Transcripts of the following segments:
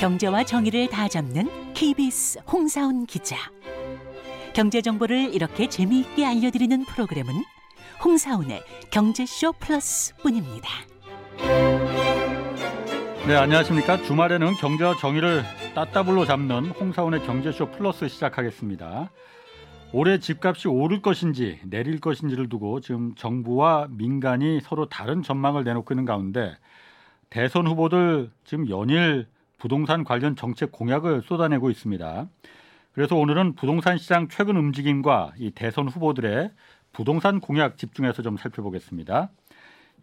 경제와 정의를 다 잡는 KBS 홍사훈 기자. 경제 정보를 이렇게 재미있게 알려드리는 프로그램은 홍사훈의 경제쇼 플러스뿐입니다. 네, 안녕하십니까. 주말에는 경제와 정의를 따따블로 잡는 홍사원의 경제쇼 플러스 시작하겠습니다. 올해 집값이 오를 것인지 내릴 것인지를 두고 지금 정부와 민간이 서로 다른 전망을 내놓고 있는 가운데 대선 후보들 지금 연일 부동산 관련 정책 공약을 쏟아내고 있습니다. 그래서 오늘은 부동산 시장 최근 움직임과 이 대선 후보들의 부동산 공약 집중해서 좀 살펴보겠습니다.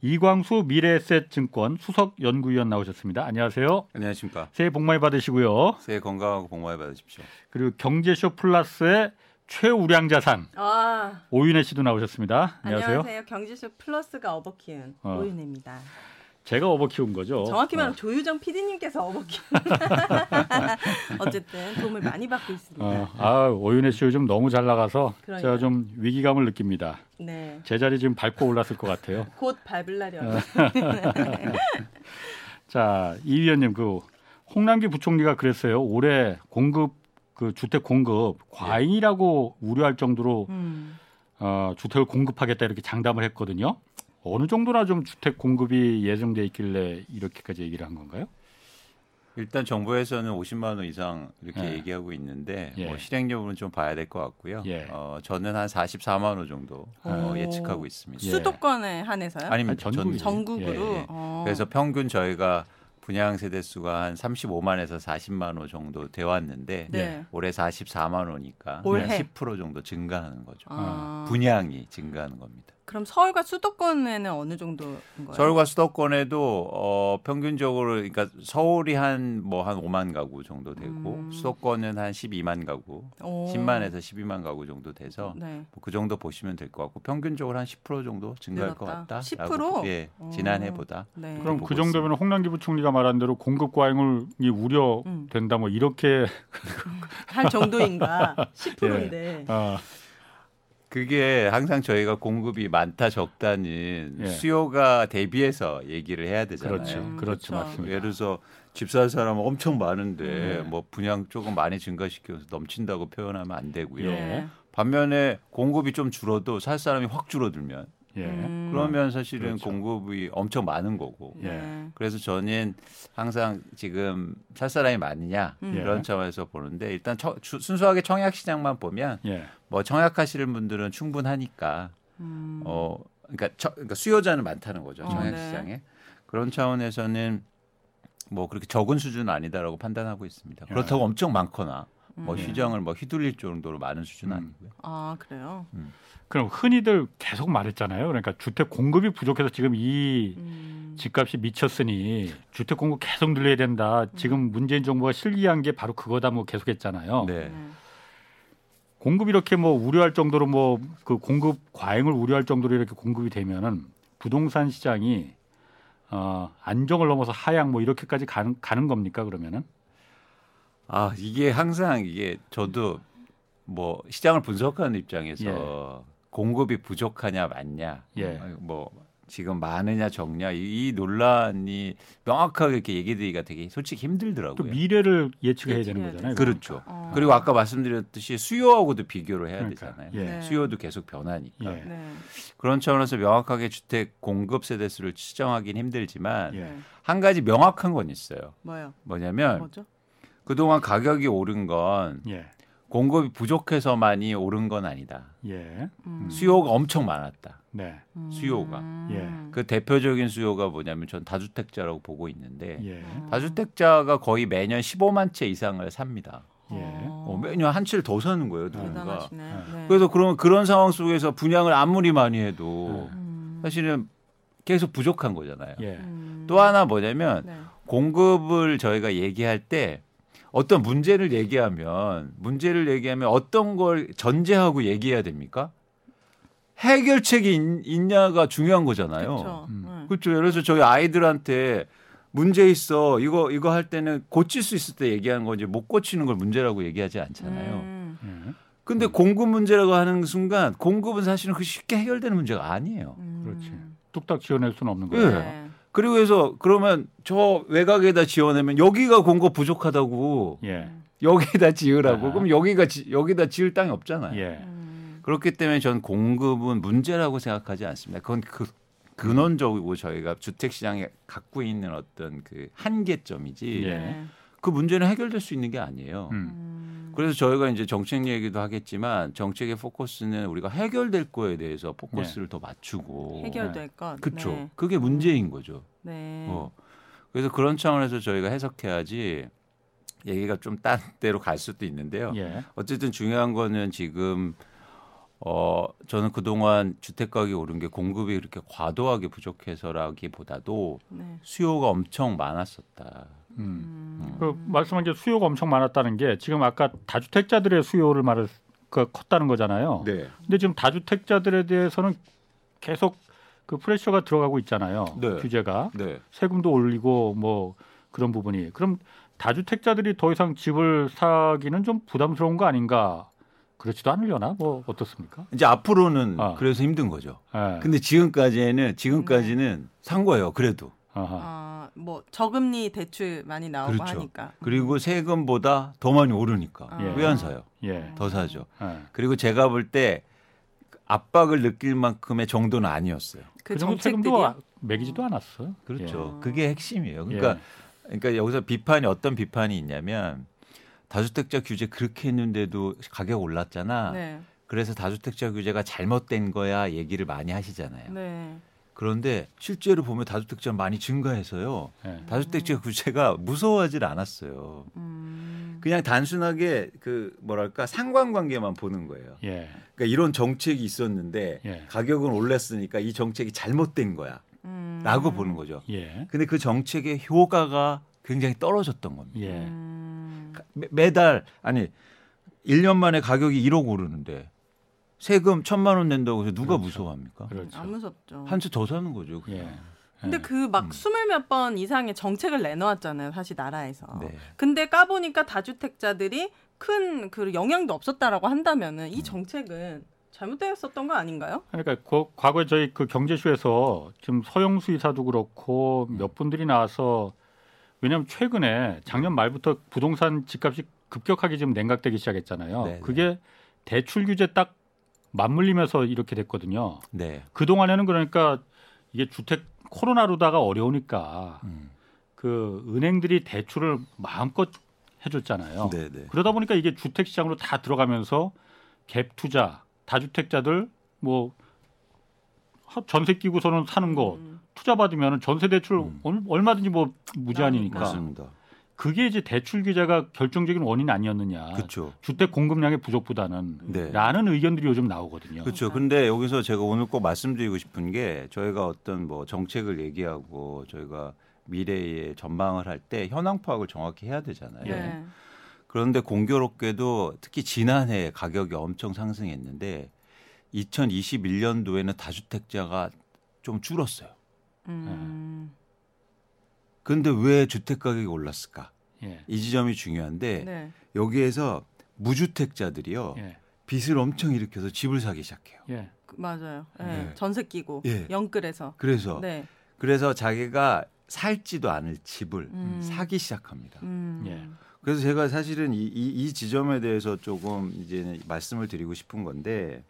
이광수 미래에셋증권 수석 연구위원 나오셨습니다. 안녕하세요. 안녕하십니까. 새해 복 많이 받으시고요. 새해 건강하고 복 많이 받으십시오. 그리고 경제쇼 플러스의 최우량 자산 아, 오윤혜 씨도 나오셨습니다. 안녕하세요. 안녕하세요. 경제쇼 플러스가 어버 키운 어. 오윤혜입니다. 제가 어버 키운 거죠. 정확히 말하면 어. 조유정 PD님께서 어버 키운. 어쨌든 도움을 많이 받고 있습니다. 어, 아 오윤혜 씨 요즘 너무 잘 나가서 제가 그러니까요. 좀 위기감을 느낍니다. 네. 제 자리 지금 밟고 올랐을 것 같아요. 곧 밟을 날이 어. 왔 자, 이 위원님 그 홍남기 부총리가 그랬어요. 올해 공급 그 주택 공급 과잉이라고 우려할 정도로 음. 어, 주택을 공급하겠다 이렇게 장담을 했거든요. 어느 정도나 좀 주택 공급이 예정돼 있길래 이렇게까지 얘기를 한 건가요? 일단 정부에서는 50만 원 이상 이렇게 예. 얘기하고 있는데 예. 뭐 실행 여부는 좀 봐야 될 것 같고요. 예. 어, 저는 한 44만 원 정도 어, 오. 예측하고 있습니다. 예. 수도권에 한해서요? 아니면 아니, 전국이죠. 전국으로. 예, 예. 어. 그래서 평균 저희가 분양 세대 수가 한 35만에서 40만 호 정도 돼 왔는데 네. 올해 44만 호니까 올해? 10% 정도 증가하는 거죠. 아. 분양이 증가하는 겁니다. 그럼 서울과 수도권에는 어느 정도인 거예요? 서울과 수도권에도 어 평균적으로 그러니까 서울이 한 뭐한 5만 가구 정도 되고 음. 수도권은 한 12만 가구, 오. 10만에서 12만 가구 정도 돼서 네. 뭐 그 정도 보시면 될 것 같고 평균적으로 한10% 정도 증가할 것 늘었다. 같다. 10%? 예, 오. 지난해보다. 네. 그럼 그 정도면 홍남기 부총리가 말한 대로 공급 과잉을 이 음. 우려된다 뭐 이렇게 할 정도인가? 10%인데. 어, 그게 항상 저희가 공급이 많다 적다는 예. 수요가 대비해서 얘기를 해야 되잖아요. 그렇죠, 음, 그렇죠, 그렇죠. 맞습니다. 예를 들어서 집 살 사람 엄청 많은데 네. 뭐 분양 조금 많이 증가시켜서 넘친다고 표현하면 안 되고요. 예. 반면에 공급이 좀 줄어도 살 사람이 확 줄어들면 예, 음. 그러면 사실은 그렇죠. 공급이 엄청 많은 거고. 예. 네. 그래서 저는 항상 지금 살 사람이 많으냐 음. 이런 예. 차원에서 보는데 일단 처- 주- 순수하게 청약 시장만 보면 예, 뭐 청약하시는 분들은 충분하니까 음. 어 그러니까, 처- 그러니까 수요자는 많다는 거죠 어, 청약 네. 시장에 그런 차원에서는 뭐 그렇게 적은 수준은 아니다라고 판단하고 있습니다. 그렇다고 엄청 많거나 뭐 음. 시장을 뭐 휘둘릴 정도로 많은 수준은 음. 아니고요. 아 그래요? 그럼 흔히들 계속 말했잖아요. 그러니까 주택 공급이 부족해서 지금 이 음. 집값이 미쳤으니 주택 공급 계속 늘려야 된다. 지금 문재인 정부가 실기한 게 바로 그거다 뭐 계속했잖아요. 네. 네. 공급 이렇게 뭐 우려할 정도로 뭐 그 공급 과잉을 우려할 정도로 이렇게 공급이 되면은 부동산 시장이 어 안정을 넘어서 하향 뭐 이렇게까지 가는 가는 겁니까 그러면은? 아 이게 항상 이게 저도 뭐 시장을 분석하는 입장에서 공급이 부족하냐 많냐, 예. 뭐 지금 많으냐 적냐 이, 이 논란이 명확하게 이렇게 얘기드리기가 되게 솔직히 또 힘들더라고요. 미래를 예측해야 되는 거잖아요. 그렇죠. 어. 그리고 아까 말씀드렸듯이 수요하고도 비교를 해야 그러니까, 되잖아요. 예. 네. 수요도 계속 변하니까 예. 네. 그런 차원에서 명확하게 주택 공급 세대 수를 측정하기는 힘들지만 예. 네. 한 가지 명확한 건 있어요. 뭐요? 뭐냐면 뭐죠? 그동안 가격이 오른 건 예. 공급이 부족해서만이 오른 건 아니다. 예. 음. 수요가 엄청 많았다. 네. 수요가. 예. 그 대표적인 수요가 뭐냐면 전 다주택자라고 보고 있는데 예. 다주택자가 거의 매년 15만 채 이상을 삽니다. 예. 어, 매년 한 채를 더 사는 거예요, 누군가. 대단하시네. 네. 그래서 그러면 그런 상황 속에서 분양을 아무리 많이 해도 음. 사실은 계속 부족한 거잖아요. 예. 음. 또 하나 뭐냐면 네. 공급을 저희가 얘기할 때 어떤 문제를 얘기하면 문제를 얘기하면 어떤 걸 전제하고 얘기해야 됩니까? 해결책이 있, 있냐가 중요한 거잖아요. 그렇죠. 음. 네. 그렇죠. 그래서 저희 아이들한테 문제 있어 이거 이거 할 때는 고칠 수 있을 때 얘기하는 거지 못 고치는 걸 문제라고 얘기하지 않잖아요. 음. 예. 근데 공급 문제라고 하는 순간 공급은 사실은 그 쉽게 해결되는 문제가 아니에요. 음. 그렇지. 뚝딱 지어낼 수는 없는 예. 거예요. 네. 그리고 해서 그러면 저 외곽에다 지어내면 여기가 공급 부족하다고 예. 여기다 지으라고 아. 그럼 여기가 지, 여기다 지을 땅이 없잖아요. 예. 음. 그렇기 때문에 전 공급은 문제라고 생각하지 않습니다. 그건 그 근원적이고 저희가 주택 시장에 갖고 있는 어떤 그 한계점이지 예. 네. 그 문제는 해결될 수 있는 게 아니에요. 음. 음. 그래서 저희가 이제 정책 얘기도 하겠지만 정책의 포커스는 우리가 해결될 거에 대해서 포커스를 더 맞추고 해결될 것. 그렇죠. 네. 그게 문제인 거죠. 네. 어. 그래서 그런 차원에서 저희가 해석해야지 얘기가 좀 딴 데로 갈 수도 있는데요. 예. 어쨌든 중요한 거는 지금 어 저는 그동안 주택 가격이 오른 게 공급이 그렇게 과도하게 부족해서라기보다도 네. 수요가 엄청 많았었다. 음. 음. 그 말씀한 게 수요가 엄청 많았다는 게 지금 아까 다주택자들의 수요를 말을 그 컸다는 거잖아요. 네. 근데 지금 다주택자들에 대해서는 계속 그 프레셔가 들어가고 있잖아요. 네. 규제가 네. 세금도 올리고 뭐 그런 부분이 그럼 다주택자들이 더 이상 집을 사기는 좀 부담스러운 거 아닌가? 그렇지도 않으려나? 뭐 어떻습니까? 이제 앞으로는 아. 그래서 힘든 거죠. 예. 근데 지금까지는 지금까지는 산 거예요. 그래도. 아하. 아, 뭐 저금리 대출 많이 나오고 그렇죠. 하니까. 그리고 세금보다 더 많이 오르니까 예. 왜안 사요? 예. 더 사죠. 예. 그리고 제가 볼 때 압박을 느낄 만큼의 정도는 아니었어요. 그, 그 정도. 세금도 매기지도 않았어요. 그렇죠. 예. 그게 핵심이에요. 예. 그러니까 그러니까 여기서 비판이 어떤 비판이 있냐면 다주택자 규제 그렇게 했는데도 가격 올랐잖아. 네. 그래서 다주택자 규제가 잘못된 거야 얘기를 많이 하시잖아요. 네. 그런데 실제로 보면 다주택자 많이 증가해서요. 예. 다주택자 규제가 무서워하질 않았어요. 음. 그냥 단순하게 그 뭐랄까 상관관계만 보는 거예요. 예. 그러니까 이런 정책이 있었는데 예. 가격은 올랐으니까 이 정책이 잘못된 거야라고 음. 보는 거죠. 예. 근데 그 정책의 효과가 굉장히 떨어졌던 겁니다. 예. 음. 매, 매달 아니 1년 만에 가격이 1억 오르는데 세금 천만 원 낸다고 해서 누가 그렇죠. 무서워합니까? 그렇죠. 안 무섭죠. 한채더 사는 거죠. 예. 그냥. 근데 예. 그막 음. 스물 몇 번 이상의 정책을 내놓았잖아요. 사실 나라에서. 네. 근데 까보니까 다주택자들이 큰 그 영향도 없었다라고 한다면은 음. 이 정책은 잘못되었었던 거 아닌가요? 그러니까 그 과거에 저희 그 경제쇼에서 지금 서영수 이사도 그렇고 몇 분들이 나와서 왜냐하면 최근에 작년 말부터 부동산 집값이 급격하게 지금 냉각되기 시작했잖아요. 네, 네. 그게 대출 규제 딱 맞물리면서 이렇게 됐거든요. 네. 그 동안에는 그러니까 이게 주택 코로나로다가 어려우니까 음. 그 은행들이 대출을 마음껏 해줬잖아요. 네, 네. 그러다 보니까 이게 주택 시장으로 다 들어가면서 갭 투자, 다주택자들 뭐 하- 전세 끼고서는 사는 거 음. 투자 받으면 전세 대출 음. 얼- 얼마든지 뭐 무제한이니까 맞습니다. 그게 이제 대출 규제가 결정적인 원인 아니었느냐. 그렇죠. 주택 공급량의 부족보다는 네. 라는 의견들이 요즘 나오거든요. 그렇죠. 근데 여기서 제가 오늘 꼭 말씀드리고 싶은 게 저희가 어떤 뭐 정책을 얘기하고 저희가 미래의 전망을 할 때 현황 파악을 정확히 해야 되잖아요. 예. 네. 그런데 공교롭게도 특히 지난해 가격이 엄청 상승했는데 2021년도에는 다주택자가 좀 줄었어요. 음. 그런데 왜 주택 가격이 올랐을까? 예. 이 지점이 중요한데 네. 여기에서 무주택자들이요 예. 빚을 엄청 일으켜서 집을 사기 시작해요. 예. 그- 맞아요. 네. 네. 전세 끼고 예. 영끌에서. 그래서 네. 그래서 자기가 살지도 않을 집을 음. 사기 시작합니다. 음. 예. 그래서 제가 사실은 이, 이, 이 지점에 대해서 조금 이제 말씀을 드리고 싶은 건데,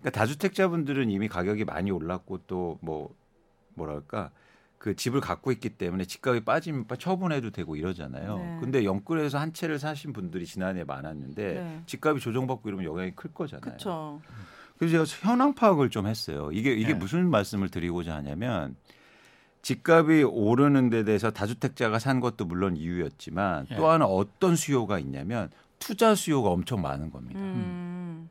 그러니까 다주택자분들은 이미 가격이 많이 올랐고 또 뭐 뭐랄까 그 집을 갖고 있기 때문에 집값이 빠지면 빠- 처분해도 되고 이러잖아요. 네. 근데 영끌에서 한 채를 사신 분들이 지난해 많았는데 네. 집값이 조정받고 이러면 영향이 클 거잖아요. 그렇죠. 그래서 제가 현황 파악을 좀 했어요. 이게 이게 네. 무슨 말씀을 드리고자 하냐면 집값이 오르는 데 대해서 다주택자가 산 것도 물론 이유였지만 예. 또 하나 어떤 수요가 있냐면 투자 수요가 엄청 많은 겁니다. 음.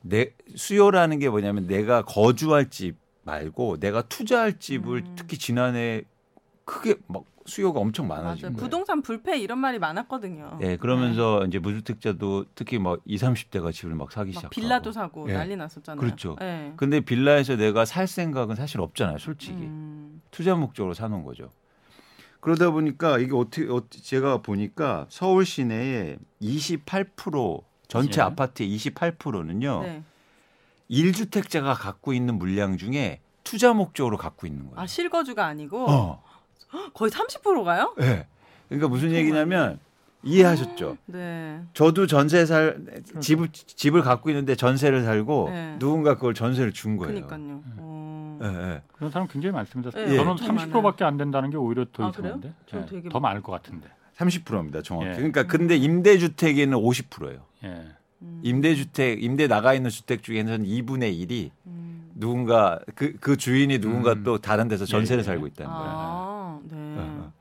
내 수요라는 게 뭐냐면 내가 거주할 집 말고 내가 투자할 집을 음. 특히 지난해 크게 막 수요가 엄청 거예요. 부동산 불패 이런 말이 많았거든요. 예, 그러면서 이제 무주택자도 특히 뭐 20, 30대가 집을 막 사기 막 시작하고 빌라도 사고 예. 난리 났었잖아요. 그렇죠. 네. 근데 빌라에서 내가 살 생각은 사실 없잖아요, 솔직히. 음. 투자 목적으로 사놓은 거죠. 그러다 보니까 이게 어떻게, 어떻게 제가 보니까 서울 시내에 28% 전체 예. 아파트의 28%는요. 네. 일 1주택자가 갖고 있는 물량 중에 투자 목적으로 갖고 있는 거예요. 아 실거주가 아니고 어. 거의 30%가요? 예. 그러니까 무슨 얘기냐면 이해하셨죠? 네. 저도 전세 살 집을 집을 갖고 있는데 전세를 살고 네. 누군가 그걸 전세를 준 거예요. 그러니까요. 어. 예, 예. 그런 사람 굉장히 많습니다. 네, 저는 엄청 30%밖에 안 된다는 게 오히려 더 아? 이상한데. 저 예, 되게 더 많을 것 같은데. 30%입니다, 정확히. 예. 그러니까 근데 임대주택에는 50%예요. 예. 음. 임대주택, 임대 나가 있는 주택 중에서는 2분의 1이 음. 누군가 그, 그 주인이 누군가 음. 또 다른 데서 전세를 예, 예. 살고 있다는 거예요. 아, 네. 어, 어.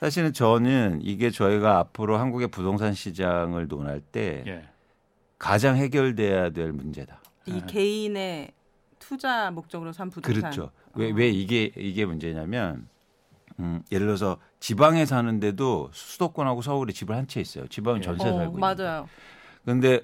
사실은 저는 이게 저희가 앞으로 한국의 부동산 시장을 논할 때 예. 가장 해결돼야 될 문제다. 이 네. 개인의 투자 목적으로 산 부동산. 그렇죠. 왜, 어. 왜 이게 이게 문제냐면 음, 예를 들어서 지방에 사는데도 수도권하고 서울에 집을 한 채 있어요. 지방은 예. 전세 어, 살고 있는. 맞아요. 그런데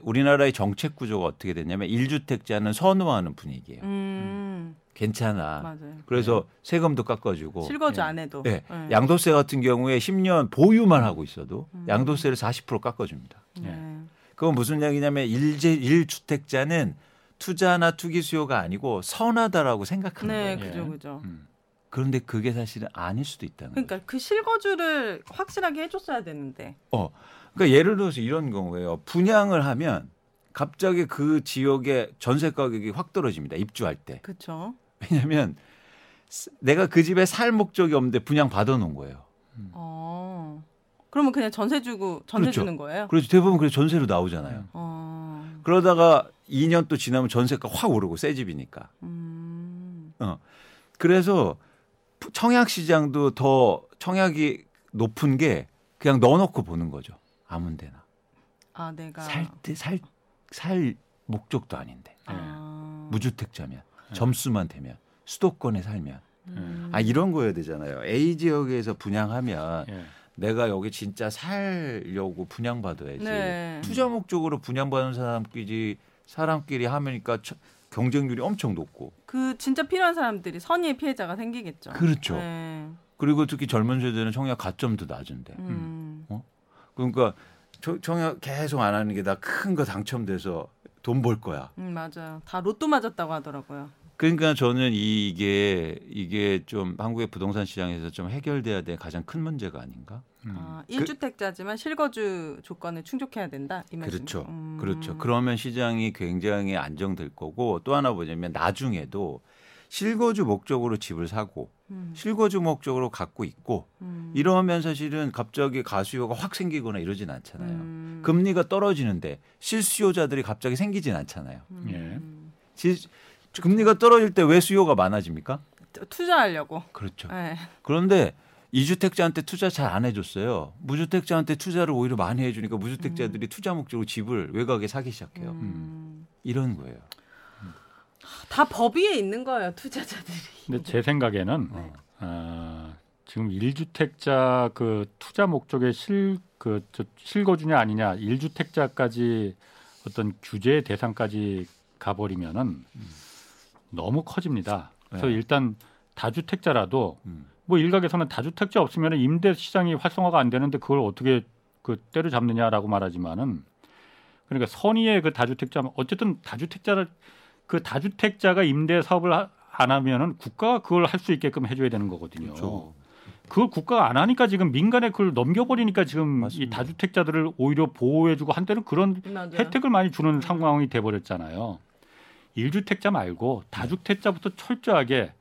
우리나라의 정책 구조가 어떻게 됐냐면 1주택자는 선호하는 분위기예요. 음, 괜찮아. 맞아요. 그래서 세금도 깎아주고 실거주 예. 안 해도. 네. 네. 양도세 같은 경우에 10년 보유만 하고 있어도 음. 양도세를 40% 깎아줍니다. 네. 그건 무슨 얘기냐면 일제 1주택자는 투자나 투기 수요가 아니고 선하다라고 생각하는 네, 거예요. 그죠, 그죠. 음. 그런데 그게 사실은 아닐 수도 있다는. 그러니까 그 실거주를 확실하게 해줬어야 되는데. 어. 그러니까 예를 들어서 이런 경우에요. 분양을 하면 갑자기 그 지역의 전세 가격이 확 떨어집니다. 입주할 때. 그렇죠. 왜냐하면 스- 내가 그 집에 살 목적이 없는데 분양 받아놓은 거예요. 어. 그러면 그냥 전세 주고 전세 그렇죠. 주는 거예요? 그래서 대부분 그래서 전세로 나오잖아요. 어. 그러다가 2년 또 지나면 전세가 확 오르고 새 집이니까. 음. 어. 그래서 청약 시장도 더 청약이 높은 게 그냥 넣어놓고 보는 거죠. 아무데나. 아, 내가 살때살살 목적도 아닌데. 아. 무주택자면 네. 점수만 되면 수도권에 살면 음. 아 이런 거여야 되잖아요. A 지역에서 분양하면 예. 내가 여기 진짜 살려고 분양받아야지. 네. 투자 목적으로 분양받은 사람끼리 사람끼리 하면니까 처- 경쟁률이 엄청 높고 그 진짜 필요한 사람들이 선의의 피해자가 생기겠죠. 그렇죠. 네. 그리고 특히 젊은 세대는 청약 가점도 낮은데 음. 그러니까 저- 청약 계속 안 하는 게 다 큰 거 당첨돼서 돈 벌 거야. 음, 맞아요. 다 로또 맞았다고 하더라고요. 그러니까 저는 이게 이게 좀 한국의 부동산 시장에서 좀 해결돼야 될 가장 큰 문제가 아닌가? 음. 아, 1주택자지만 실거주 조건을 충족해야 된다 이 말씀. 그렇죠. 음. 그렇죠. 그러면 시장이 굉장히 안정될 거고 또 하나 보자면 나중에도 실거주 목적으로 집을 사고 음. 실거주 목적으로 갖고 있고 음. 이러면 사실은 갑자기 가수요가 확 생기거나 이러진 않잖아요. 음. 금리가 떨어지는데 실수요자들이 갑자기 생기진 않잖아요. 음. 실- 금리가 떨어질 때 왜 수요가 많아집니까? 투자하려고. 그렇죠. 네. 그런데 이주택자한테 투자 잘 안 해줬어요. 무주택자한테 투자를 오히려 많이 해주니까 무주택자들이 투자 목적으로 집을 외곽에 사기 시작해요. 음. 이런 거예요. 다 법 위에 있는 거예요 투자자들이. 근데 제 생각에는 어. 어, 지금 1주택자 그 투자 목적의 실그 실거주냐 아니냐 1주택자까지 어떤 규제 대상까지 가버리면은 너무 커집니다. 그래서 네. 일단 다주택자라도 음. 뭐 일각에서는 다주택자 없으면 임대 시장이 활성화가 안 되는데 그걸 어떻게 그 때려잡느냐라고 말하지만은 그러니까 선의의 그 다주택자 어쨌든 다주택자를 그 다주택자가 임대 사업을 하- 안 하면은 국가가 그걸 할 수 있게끔 해줘야 되는 거거든요. 그렇죠. 그걸 국가가 안 하니까 지금 민간에 그걸 넘겨버리니까 지금 이 맞습니다. 다주택자들을 오히려 보호해주고 한때는 그런 맞아요. 혜택을 많이 주는 상황이 돼버렸잖아요. 1주택자 말고 다주택자부터 철저하게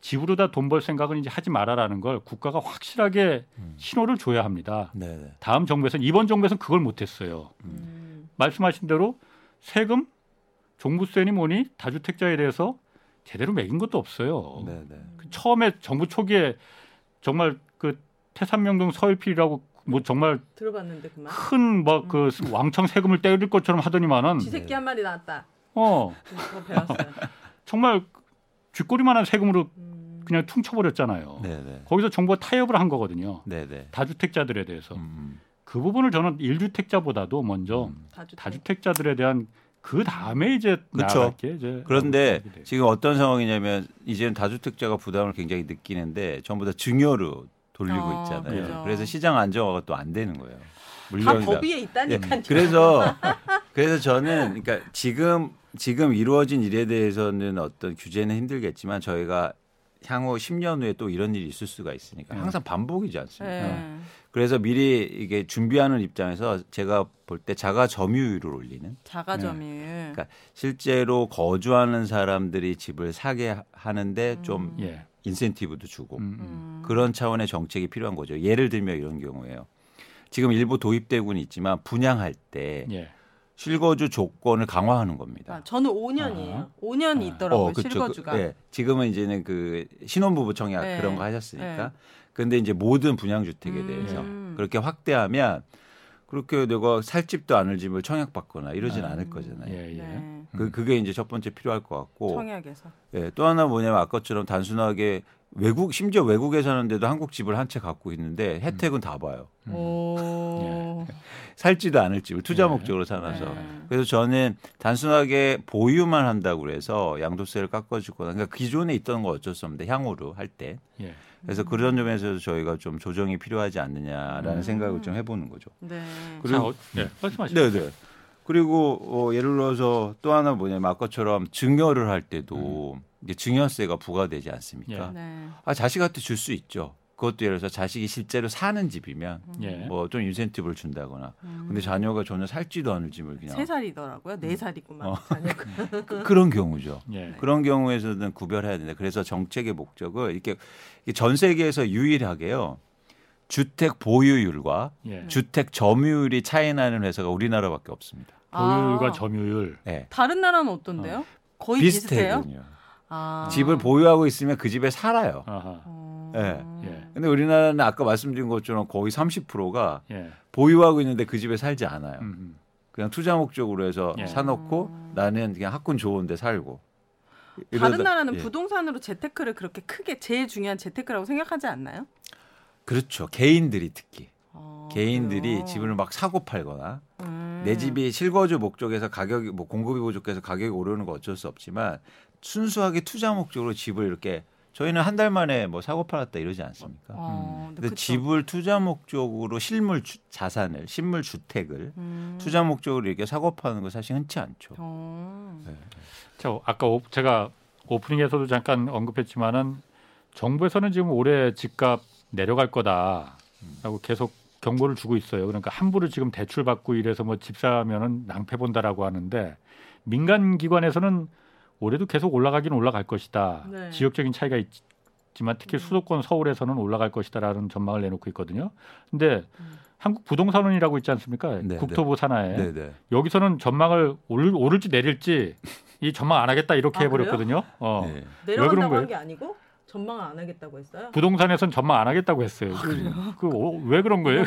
집으로 다 돈 벌 생각은 이제 하지 말아라는 걸 국가가 확실하게 음. 신호를 줘야 합니다. 네네. 다음 정부에서는 이번 정부에서는 그걸 못했어요. 음. 말씀하신 대로 세금, 종부세니 뭐니 다주택자에 대해서 제대로 매긴 것도 없어요. 네네. 그 처음에 정부 초기에 정말 그 태산명동 서일필이라고 뭐 정말 들어봤는데 그만. 큰뭐그 왕창 세금을 때릴 것처럼 하더니만은 쥐새끼 한 마리 나왔다. 어 배웠어요. 정말 쥐꼬리만한 세금으로 음. 그냥 퉁쳐버렸잖아요. 네네. 거기서 정부가 타협을 한 거거든요. 네네. 다주택자들에 대해서 음. 그 부분을 저는 1주택자보다도 먼저 음. 다주택. 다주택자들에 대한 그 다음에 이제 게 이제 그런데. 지금 어떤 상황이냐면 이제는 다주택자가 부담을 굉장히 느끼는데 전부 다 증여로 돌리고 어, 있잖아요. 그죠. 그래서 시장 안정화가 또 안 되는 거예요. 다 물량이 법 위에 예, 있다니까요. 그래서 그래서 저는 그러니까 지금 지금 이루어진 일에 대해서는 어떤 규제는 힘들겠지만 저희가 향후 10년 후에 또 이런 일이 있을 수가 있으니까 항상 반복이지 않습니까? 네. 그래서 미리 이게 준비하는 입장에서 제가 볼 때 자가 점유율을 올리는 자가 점유율. 그러니까 실제로 거주하는 사람들이 집을 사게 하는데 좀 예. 인센티브도 주고 음, 음. 음. 그런 차원의 정책이 필요한 거죠. 예를 들면 이런 경우에요. 지금 일부 도입되고는 있지만 분양할 때 예. 실거주 조건을 강화하는 겁니다. 아, 저는 5년이에요. 아하. 5년이 있더라고요. 그쵸. 실거주가. 그, 예. 지금은 이제는 그 신혼부부 청약 네. 그런 거 하셨으니까. 네. 근데 이제 모든 분양 주택에 음. 대해서 네. 그렇게 확대하면 그렇게 내가 살 집도 않을 집을 청약받거나 이러진 아. 않을 거잖아요. 예, 예. 네. 그 그게 이제 첫 번째 필요할 것 같고. 청약에서. 예, 또 하나 뭐냐면 아까처럼 단순하게 외국 심지어 외국에 사는데도 한국 집을 한 채 갖고 있는데 혜택은 다 봐요. 음. 오. 살지도 않을 집을 투자 네. 목적으로 사놔서. 네. 그래서 저는 단순하게 보유만 한다고 그래서 양도세를 깎아주거나 그러니까 기존에 있던 거 어쩔 수 없는데 향후로 할 때. 예. 그래서 그런 점에서 저희가 좀 조정이 필요하지 않느냐라는 음. 생각을 좀 해보는 거죠. 네. 그리고- 자, 어, 네, 말씀하시죠. 네, 네. 그리고 어, 예를 들어서 또 하나 뭐냐면 아까처럼 증여를 할 때도 이제 증여세가 부과되지 않습니까? 예. 네. 아 자식한테 줄 수 있죠. 그것도 예를 들어서 자식이 실제로 사는 집이면 예. 뭐좀 인센티브를 준다거나. 음. 근데 자녀가 전혀 살지도 않을 집을 그냥 세 살이더라고요. 네 살이구만. 어. 자녀가. 그, 그런 경우죠. 예. 그런 경우에서는 구별해야 된다. 그래서 정책의 목적을 이렇게 전 세계에서 유일하게요. 주택 보유율과 예. 주택 점유율이 차이 나는 회사가 우리나라밖에 없습니다. 보유율과 아. 점유율. 네. 다른 나라는 어떤데요? 거의 비슷해요? 아. 집을 보유하고 있으면 그 집에 살아요. 어. 예. 예. 근데 우리나라는 아까 말씀드린 것처럼 거의 30%가 예. 보유하고 있는데 그 집에 살지 않아요. 음, 음. 그냥 투자 목적으로 해서 예. 사놓고 나는 그냥 학군 좋은데 살고. 다른 이러다- 나라는 예. 부동산으로 재테크를 그렇게 크게 제일 중요한 재테크라고 생각하지 않나요? 그렇죠. 개인들이 특히 어, 개인들이 그래요? 집을 막 사고 팔거나 음. 내 집이 실거주 목적에서 가격이 뭐 공급이 부족해서 가격이 오르는 거 어쩔 수 없지만 순수하게 투자 목적으로 집을 이렇게 저희는 한 달 만에 뭐 사고 팔았다 이러지 않습니까? 어, 근데 그쵸. 집을 투자 목적으로 실물 주- 자산을 실물 주택을 음. 투자 목적으로 이렇게 사고 파는 거 사실 흔치 않죠. 어. 자, 아까 오, 제가 오프닝에서도 잠깐 언급했지만은 정부에서는 지금 올해 집값 내려갈 거다라고 계속 경고를 주고 있어요. 그러니까 함부로 지금 대출 받고 이래서 뭐 집 사면은 낭패 본다라고 하는데 민간 기관에서는 올해도 계속 올라가긴 올라갈 것이다. 네. 지역적인 차이가 있지만 특히 음. 수도권 서울에서는 올라갈 것이다라는 전망을 내놓고 있거든요. 근데 음. 한국 부동산원이라고 있지 않습니까? 네, 국토부 산하에 네, 네. 여기서는 전망을 오를, 오를지 내릴지 이 전망 안 하겠다 이렇게 아, 해버렸거든요. 어. 네. 그런 내려간다고 거예요? 한게 아니고 전망을 안 하겠다고 했어요? 부동산에선 전망 안 하겠다고 했어요. 그, 왜 그런 거예요?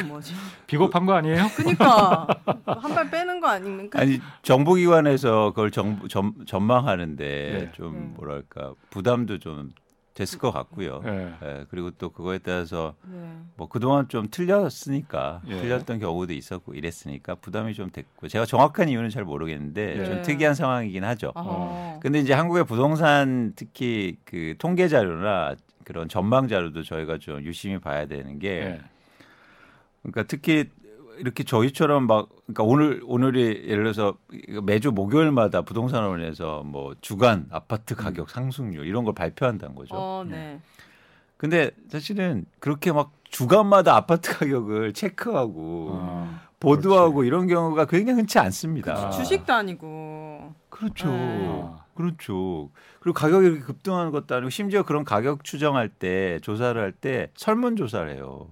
비겁한 거 아니에요? 그러니까 한 발 빼는 거 아닙니까? 아니 정보기관에서 그걸 정, 전, 전망하는데 네. 좀 네. 뭐랄까 부담도 좀 됐을 것 같고요. 예. 예, 그리고 또 그거에 따라서 네. 뭐 그동안 좀 틀렸으니까 예. 틀렸던 경우도 있었고 이랬으니까 부담이 좀 됐고 제가 정확한 이유는 잘 모르겠는데 네. 좀 특이한 상황이긴 하죠. 어. 근데 이제 한국의 부동산 특히 그 통계 자료나 그런 전망 자료도 저희가 좀 유심히 봐야 되는 게 예. 그러니까 특히 이렇게 저희처럼 막 그러니까 오늘 오늘이 예를 들어서 매주 목요일마다 부동산원에서 뭐 주간 아파트 가격 상승률 이런 걸 발표한다는 거죠. 어, 네. 근데 사실은 그렇게 막 주간마다 아파트 가격을 체크하고 어. 보도하고 이런 경우가 굉장히 흔치 않습니다. 아. 주식도 아니고. 그렇죠. 네. 그렇죠. 그리고 가격이 이렇게 급등하는 것도 아니고 심지어 그런 가격 추정할 때 조사를 할 때 설문 조사를 해요.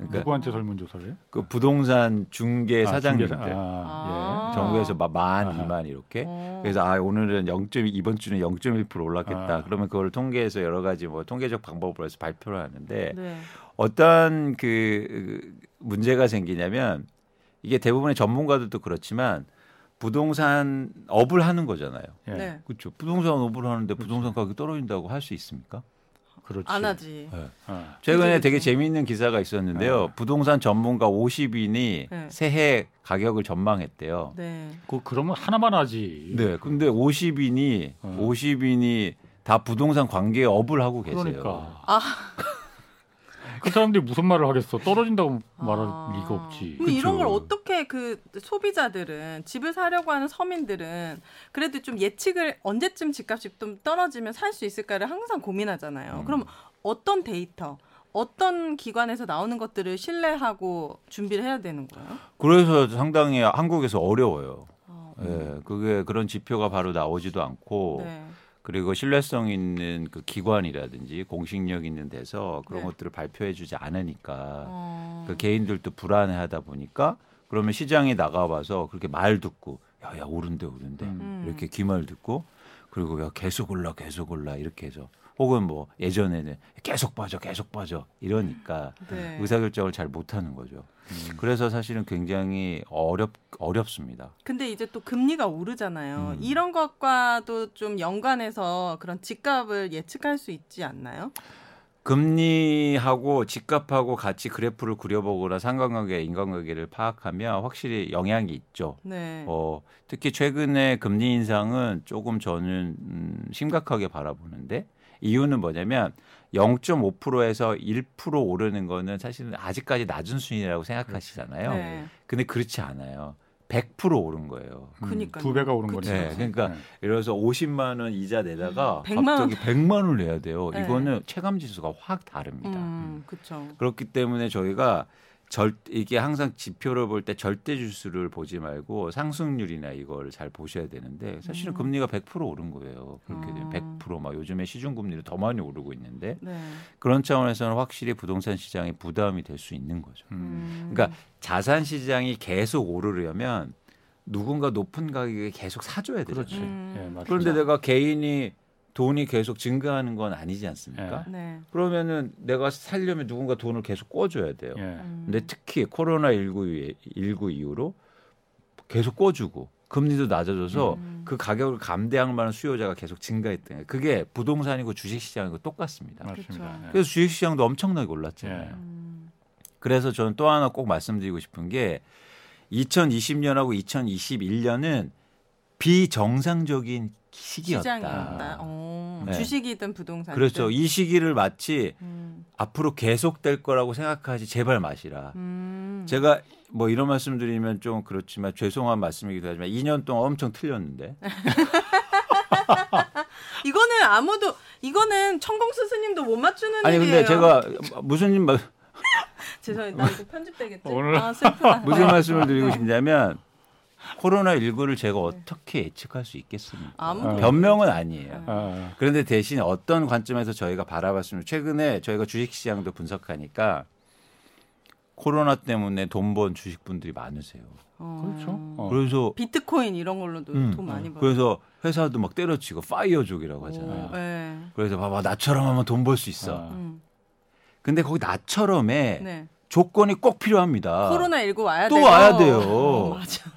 그러니까 누구한테 설문조사를? 그 부동산 중개 아, 사장님들 중개사. 아, 아. 정부에서 막 만. 이만 이렇게. 어. 그래서 아 오늘은 0. 이번 주는 0.1% 올랐겠다. 아. 그러면 그걸 통계해서 여러 가지 뭐 통계적 방법으로 해서 발표를 하는데 네. 어떤 그 문제가 생기냐면 이게 대부분의 전문가들도 그렇지만 부동산 업을 하는 거잖아요. 예. 네. 그렇죠. 부동산 업을 하는데 부동산 가격이 떨어진다고 할 수 있습니까? 그렇지. 안 하지. 아, 최근에 그치, 되게 그치. 재미있는 기사가 있었는데요. 아. 부동산 전문가 50인이 네. 새해 가격을 전망했대요. 네. 그 그러면 하나만 하지. 네. 근데 50인이 어. 50인이 다 부동산 관계에 업을 하고 계세요. 그러니까. 아, 그 사람들이 무슨 말을 하겠어? 떨어진다고 말할 아. 리가 없지. 근데 이런 걸 그쵸. 어떻게 그 소비자들은 집을 사려고 하는 서민들은 그래도 좀 예측을 언제쯤 집값이 좀 떨어지면 살 수 있을까를 항상 고민하잖아요. 음. 그럼 어떤 데이터, 어떤 기관에서 나오는 것들을 신뢰하고 준비를 해야 되는 거예요? 그래서 상당히 한국에서 어려워요. 어, 예, 그게 그런 지표가 바로 나오지도 않고 네. 그리고 신뢰성 있는 그 기관이라든지 공식력 있는 데서 그런 네. 것들을 발표해주지 않으니까 어. 그 개인들도 불안해하다 보니까 그러면 시장에 나가봐서 그렇게 말 듣고 야야 오른대 오른대 음. 음. 이렇게 귀말 듣고 그리고 야 계속 올라 계속 올라 이렇게 해서 혹은 뭐 예전에는 계속 빠져 계속 빠져 이러니까 네. 의사결정을 잘 못하는 거죠. 그래서 사실은 굉장히 어렵 어렵습니다. 근데 이제 또 금리가 오르잖아요. 음. 이런 것과도 좀 연관해서 그런 집값을 예측할 수 있지 않나요? 금리하고 집값하고 같이 그래프를 그려보거나 상관관계, 인간관계를 파악하면 확실히 영향이 있죠. 네. 어, 특히 최근에 금리 인상은 조금 저는 음, 심각하게 바라보는데 이유는 뭐냐면 0.5%에서 1% 오르는 거는 사실은 아직까지 낮은 수준이라고 생각하시잖아요. 네. 근데 그렇지 않아요. 100% 오른 거예요. 음, 그러니까요. 두 배가 오른. 거죠. 네, 그러니까 예를 들어서 50만 원 이자 내다가 100만 음, 원. 갑자기 100만 원을 내야 돼요. 네. 이거는 체감 지수가 확 다릅니다. 음, 그렇죠. 그렇기 때문에 저희가 절 이게 항상 지표를 볼 때 절대 지수를 보지 말고 상승률이나 이걸 잘 보셔야 되는데 사실은 음. 금리가 100% 오른 거예요. 그렇게 되면 어. 100%막 요즘에 시중 금리도 더 많이 오르고 있는데 네. 그런 차원에서는 확실히 부동산 시장이 부담이 될 수 있는 거죠. 음. 음. 그러니까 자산 시장이 계속 오르려면 누군가 높은 가격에 계속 사줘야 되잖아요. 그렇지. 음. 예, 맞습니다. 그런데 내가 개인이 돈이 계속 증가하는 건 아니지 않습니까? 네. 그러면은 내가 살려면 누군가 돈을 계속 꿔줘야 돼요. 예. 음. 근데 특히 코로나 19 19 이후로 계속 꿔주고 금리도 낮아져서 음. 그 가격을 감대할 만한 수요자가 계속 증가했던 거예요. 그게 부동산이고 주식시장이고 똑같습니다. 맞습니다. 그렇죠. 예. 그래서 주식시장도 엄청나게 올랐잖아요. 예. 음. 그래서 저는 또 하나 꼭 말씀드리고 싶은 게 2020년하고 2021년은 비정상적인 시기였다. 시장이었다. 어, 네. 주식이든 부동산. 그렇죠. 이 시기를 마치 음. 앞으로 계속될 거라고 생각하지 제발 마시라. 음. 제가 뭐 이런 말씀드리면 좀 그렇지만 죄송한 말씀이기도 하지만 2년 동안 엄청 틀렸는데 이거는 아무도 이거는 천공 스스님도 못 맞추는 아니 일이에요. 근데 제가 무슨 말- 죄송해요. 나 이거 편집되겠지. 오늘- 아 슬프다. 무슨 말씀을 드리고 싶냐면 코로나 19를 제가 어떻게 예측할 수 있겠습니까? 아무도 변명은 아니에요. 아, 그런데 대신 어떤 관점에서 저희가 바라봤으면 최근에 저희가 주식시장도 분석하니까 코로나 때문에 돈 번 주식분들이 많으세요. 어. 그렇죠. 어. 그래서 비트코인 이런 걸로도 음, 돈 많이 벌. 그래서 회사도 막 때려치고 파이어족이라고 하잖아요. 네. 그래서 봐봐 나처럼 하면 돈 벌 수 있어. 아. 음. 근데 거기 나처럼의 네. 조건이 꼭 필요합니다. 코로나 19 와야 또 돼요. 와야 돼요. 어, 맞아.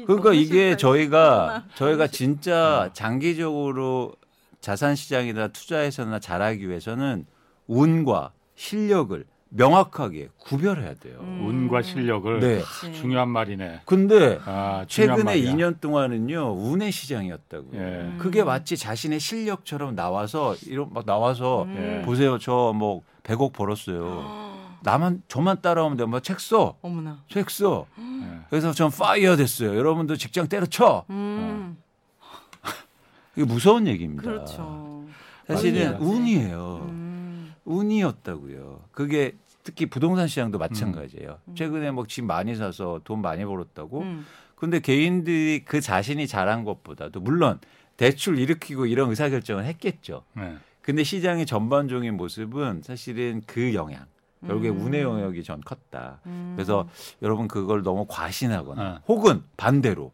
씨, 그러니까 이게. 저희가. 저희가 진짜 장기적으로 자산 시장이나 투자에서나 잘하기 위해서는 운과 실력을 명확하게 구별해야 돼요. 음. 운과 실력을 네. 그치. 중요한 말이네. 근데 아, 중요한 최근에 말이야. 2년 동안은요 운의 시장이었다고요. 예. 그게 마치 자신의 실력처럼 나와서 이런 막 나와서 음. 예. 보세요 저 뭐 100억 벌었어요. 나만 저만 따라오면 돼 뭐 책 써. 어머나. 책 써. 예. 그래서 전 파이어 됐어요. 여러분도 직장 때려쳐. 음. 이게 무서운 얘기입니다. 그렇죠. 사실은 맞습니다. 운이에요. 음. 운이었다고요. 그게 특히 부동산 시장도 마찬가지예요. 음. 최근에 뭐 집 많이 사서 돈 많이 벌었다고. 음. 근데 개인들이 그 자신이 잘한 것보다도 물론 대출 일으키고 이런 의사결정을 했겠죠. 네. 근데 시장의 전반적인 모습은 사실은 그 영향. 결국에 음. 운의 영역이 전 컸다. 음. 그래서 여러분 그걸 너무 과신하거나 어. 혹은 반대로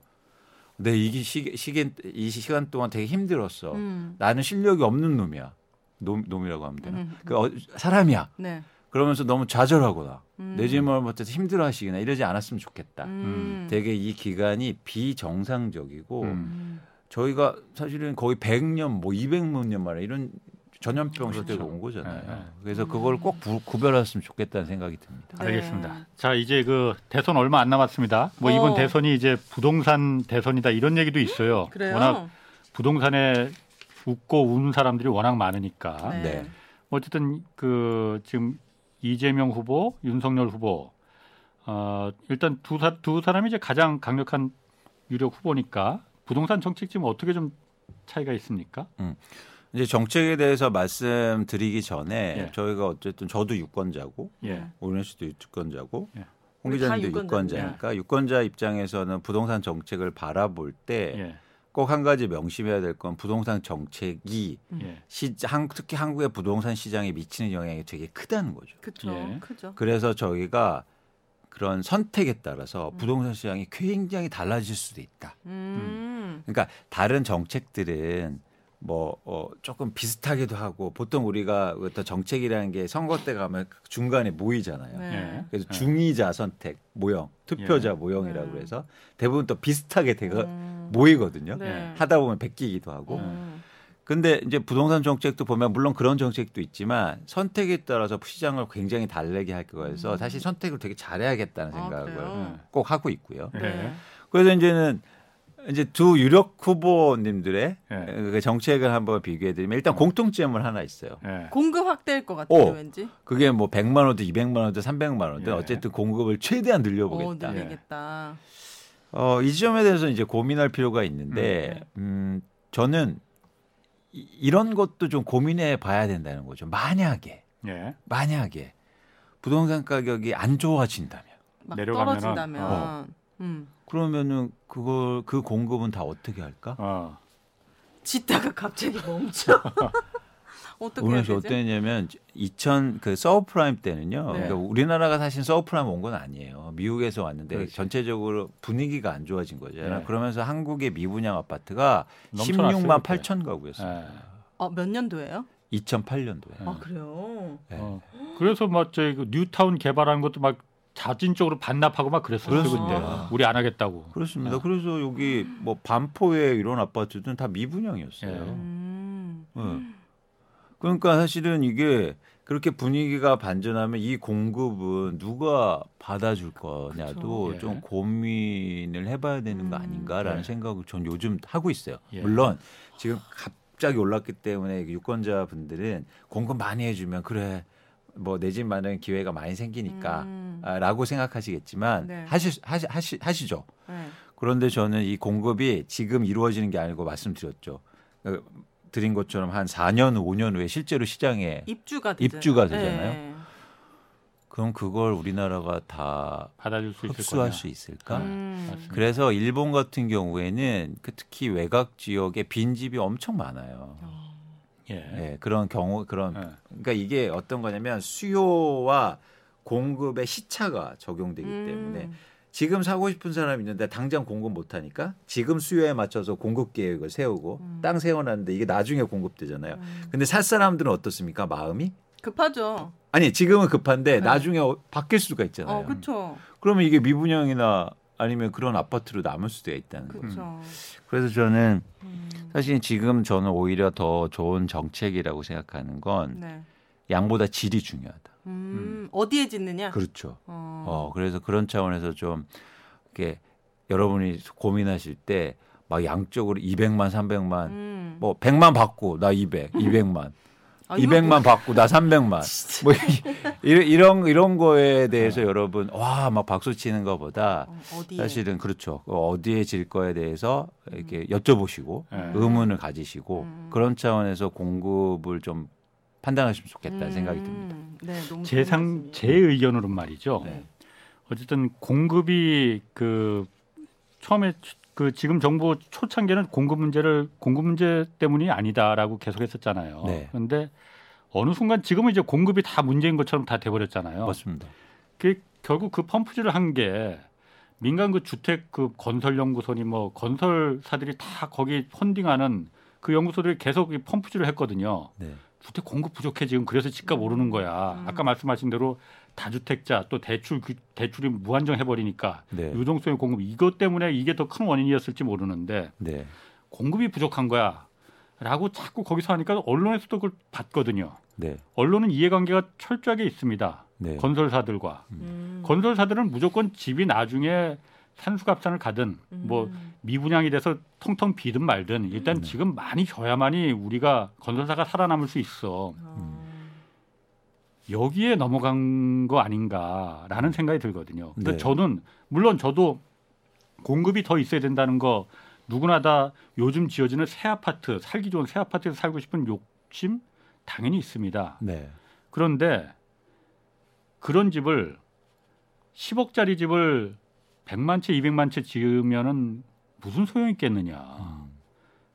내 이게 시, 시간 이 시간 동안 되게 힘들었어. 음. 나는 실력이 없는 놈이야. 놈, 놈이라고 하면 되나? 음. 그 어, 사람이야. 네. 그러면서 너무 좌절하거나 음. 내 집을 못해서 힘들어하시거나 이러지 않았으면 좋겠다. 음. 되게 이 기간이 비정상적이고. 저희가 사실은 거의 100년 뭐 200만 년 만에 이런 전염병 시대가 그렇죠. 온 거잖아요. 네, 네. 그래서 그걸 꼭 구, 구별했으면 좋겠다는 생각이 듭니다. 네. 알겠습니다. 자, 이제 그 대선 얼마 안 남았습니다. 뭐 이번 어. 대선이 이제 부동산 대선이다 이런 얘기도 있어요. 그래요? 워낙 부동산에 웃고 우는 사람들이 워낙 많으니까. 네. 네. 어쨌든 그 지금 이재명 후보, 윤석열 후보. 어, 일단 두, 사, 두 사람이 이제 가장 강력한 유력 후보니까 부동산 정책 지금 어떻게 좀 차이가 있습니까? 이제 정책에 대해서 말씀드리기 전에 예. 저희가 어쨌든 저도 유권자고 예. 오윤혜 씨도 유권자고 예. 홍 기자님도. 유권자니까 유권자 입장에서는 부동산 정책을 바라볼 때 예. 꼭한 가지 명심해야 될 건 부동산 정책이 예. 시, 한, 특히 한국의 부동산 시장에 미치는 영향이 되게 크다는 거죠. 예. 크죠. 그래서 저희가 그런 선택에 따라서 음. 부동산 시장이 굉장히 달라질 수도 있다. 음. 그러니까 다른 정책들은 뭐 어, 조금 비슷하기도 하고 보통 우리가 어떤 정책이라는 게 선거 때 가면 중간에 모이잖아요. 네. 예. 그래서 예. 중의자 선택 모형, 투표자 모형이라고 네. 해서 대부분 또 비슷하게 되가 음. 모이거든요. 네. 하다 보면 베끼기도 하고. 음. 근데 이제 부동산 정책도 보면 물론 그런 정책도 있지만 선택에 따라서 시장을 굉장히 달래게 할 거여서 음. 사실 선택을 되게 잘해야겠다는 아, 생각을 그래요? 꼭 하고 있고요. 예. 네. 그래서 이제는 이제 두 유력 후보님들의 예. 그 정책을 한번 비교해 드리면 일단 공통점은 하나 있어요. 예. 공급 확대일 것 같아요, 오. 왠지. 그게 뭐 100만 원도 200만 원도 300만 원도 예. 어쨌든 공급을 최대한 어, 늘려보겠다. 늘리겠다. 어, 이 지점에 대해서 이제 고민할 필요가 있는데, 네. 음, 저는 이- 이런 것도 좀 고민해 봐야 된다는 거죠. 만약에, 예. 만약에 부동산 가격이 안 좋아진다면, 막 내려가면은- 떨어진다면. 어. 음. 그러면은 그걸, 그 공급은 다 어떻게 할까? 어. 짓다가 갑자기 멈춰. 어떻게 되지? 어땠냐면 2000 그 서브프라임 때는요. 네. 그러니까 우리나라가 사실 서브프라임 온 건 아니에요. 미국에서 왔는데 그렇지. 전체적으로 분위기가 안 좋아진 거죠. 네. 그러면서 한국의 미분양 아파트가 넘쳐났어요, 16만 그때. 8천 가구였습니다. 예. 어, 몇 년도예요? 2008년도에. 아, 그래요? 네. 어. 그래서 막 저희 그 뉴타운 개발하는 것도 막 자진적으로 반납하고 막 그랬어요. 그때. 우리 안 하겠다고. 그렇습니다. 어. 그래서 여기 뭐 반포에 이런 아파트들은 다 미분양이었어요. 예. 음. 네. 그러니까 사실은 이게 그렇게 분위기가 반전하면 이 공급은 누가 받아줄 거냐도. 예. 좀 고민을 해봐야 되는 거 음. 아닌가라는 네. 생각을 전 요즘 하고 있어요. 예. 물론 지금 갑자기 올랐기 때문에 유권자 분들은 공급 많이 해주면 그래 뭐 내 집 마련 기회가 많이 생기니까 음. 아, 라고 생각하시겠지만 네. 하시, 하시, 하시, 하시죠. 네. 그런데 저는 이 공급이 지금 이루어지는 게 아니고 말씀드렸죠. 그, 드린 것처럼 한 4년, 5년 후에 실제로 시장에 입주가 되잖아요. 입주가 되잖아요. 네. 그럼 그걸 우리나라가 다 받아줄 수 있을 흡수할 거냐. 수 있을까? 음. 맞습니다. 그래서 일본 같은 경우에는 그 특히 외곽 지역에 빈 집이 엄청 많아요. 예. 예, 그런 경우 그런 예. 그러니까 이게 어떤 거냐면 수요와 공급의 시차가 적용되기 음. 때문에 지금 사고 싶은 사람이 있는데 당장 공급 못 하니까 지금 수요에 맞춰서 공급 계획을 세우고 음. 땅 세워놨는데 이게 나중에 공급되잖아요. 음. 근데 살 사람들은 어떻습니까? 마음이? 급하죠. 아니 지금은 급한데 네. 나중에 어- 바뀔 수가 있잖아요. 어, 그렇죠. 그러면 이게 미분양이나 아니면 그런 아파트로 남을 수도 있다는 거예요. 그렇죠. 그래서 저는 음. 사실 지금 저는 오히려 더 좋은 정책이라고 생각하는 건 네. 양보다 질이 중요하다. 음. 어디에 짓느냐? 그렇죠. 어. 어, 그래서 그런 차원에서 좀 이렇게 여러분이 고민하실 때 막 양쪽으로 200만, 300만, 음. 뭐 100만 받고 나 200, 200만, 아, 이거 200만 받고 나 300만. 뭐 이- 이런 이런 이런 거에 대해서 여러분 와 막 박수 치는 것보다 어? 사실은 그렇죠. 그 어디에 질 거에 대해서 이렇게 여쭤보시고 예. 의문을 가지시고 음. 그런 차원에서 공급을 좀 판단하시면 좋겠다는 음. 생각이 듭니다. 네, 너무 제 상, 의견으로는 말이죠. 네. 어쨌든 공급이 그 처음에 그 지금 정부 초창기는 공급 문제를 공급 문제 때문이 아니다라고 계속했었잖아요. 네. 그런데 어느 순간 지금은 이제 공급이 다 문제인 것처럼 다 돼버렸잖아요. 맞습니다. 그 결국 그 펌프질을 한 게 민간 그 주택 그 건설 연구소니 뭐 건설사들이 다 거기 펀딩하는 그 연구소들이 계속 이 펌프질을 했거든요. 네. 주택 공급 부족해 지금 그래서 집값 오르는 거야. 음. 아까 말씀하신 대로 다주택자 또 대출 그- 대출이 무한정 해버리니까 네. 유동성의 공급 이것 때문에 이게 더 큰 원인이었을지 모르는데 네. 공급이 부족한 거야라고 자꾸 거기서 하니까 언론에서도 그걸 봤거든요. 네. 언론은 이해관계가 철저하게 있습니다. 네. 건설사들과 음. 건설사들은 무조건 집이 나중에 산수갑산을 가든 뭐 음. 미분양이 돼서 텅텅 비든 말든 일단 네. 지금 많이 줘야만이 우리가 건설사가 살아남을 수 있어. 어. 여기에 넘어간 거 아닌가라는 생각이 들거든요. 근데 네. 저는 물론 저도 공급이 더 있어야 된다는 거 누구나 다 요즘 지어지는 새 아파트 살기 좋은 새 아파트에서 살고 싶은 욕심 당연히 있습니다. 네. 그런데 그런 집을 10억짜리 집을 100만 채, 200만 채 지으면은 무슨 소용이 있겠느냐. 음.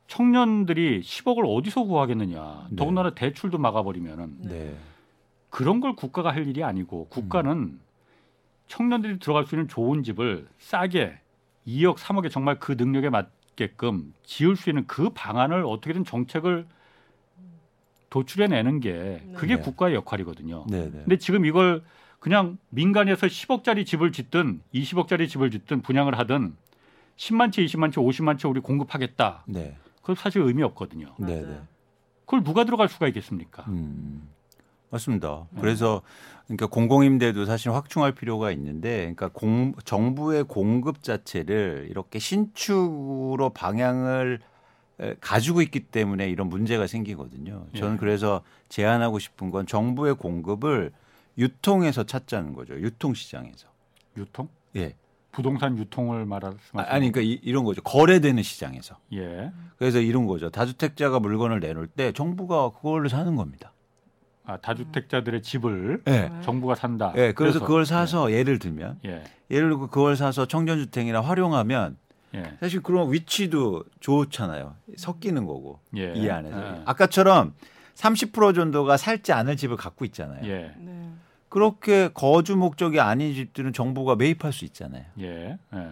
청년들이 10억을 어디서 구하겠느냐. 네. 더군다나 대출도 막아버리면은 네. 그런 걸 국가가 할 일이 아니고 국가는 청년들이 들어갈 수 있는 좋은 집을 싸게 2억, 3억에 정말 그 능력에 맞게끔 지을 수 있는 그 방안을 어떻게든 정책을 도출해내는 게 그게 네. 국가의 역할이거든요. 네. 네. 근데 지금 이걸 그냥 민간에서 10억짜리 집을 짓든 20억짜리 집을 짓든 분양을 하든 10만 채, 20만 채, 50만 채 우리 공급하겠다. 네. 그건 사실 의미 없거든요. 네. 네. 그걸 누가 들어갈 수가 있겠습니까? 음, 맞습니다. 네. 그래서 그러니까 공공임대도 사실 확충할 필요가 있는데, 그러니까 공, 정부의 공급 자체를 이렇게 신축으로 방향을 에, 가지고 있기 때문에 이런 문제가 생기거든요. 저는 예. 그래서 제안하고 싶은 건 정부의 공급을 유통에서 찾자는 거죠. 유통 시장에서. 유통? 예. 부동산 유통을 말하시면 아, 아니, 그러니까 이, 이런 거죠. 거래되는 시장에서. 예. 그래서 이런 거죠. 다주택자가 물건을 내놓을 때 정부가 그걸로 사는 겁니다. 아, 다주택자들의 집을 예. 정부가 산다. 예, 그래서 그걸 사서 예 를 들면 예. 예를 들고 그걸 사서 청년주택이나 활용하면 예. 사실 그런 위치도 좋잖아요. 섞이는 거고 예. 이 안에서 예. 아까처럼 30% 정도가 살지 않을 집을 갖고 있잖아요. 예. 네. 그렇게 거주 목적이 아닌 집들은 정부가 매입할 수 있잖아요. 예. 예.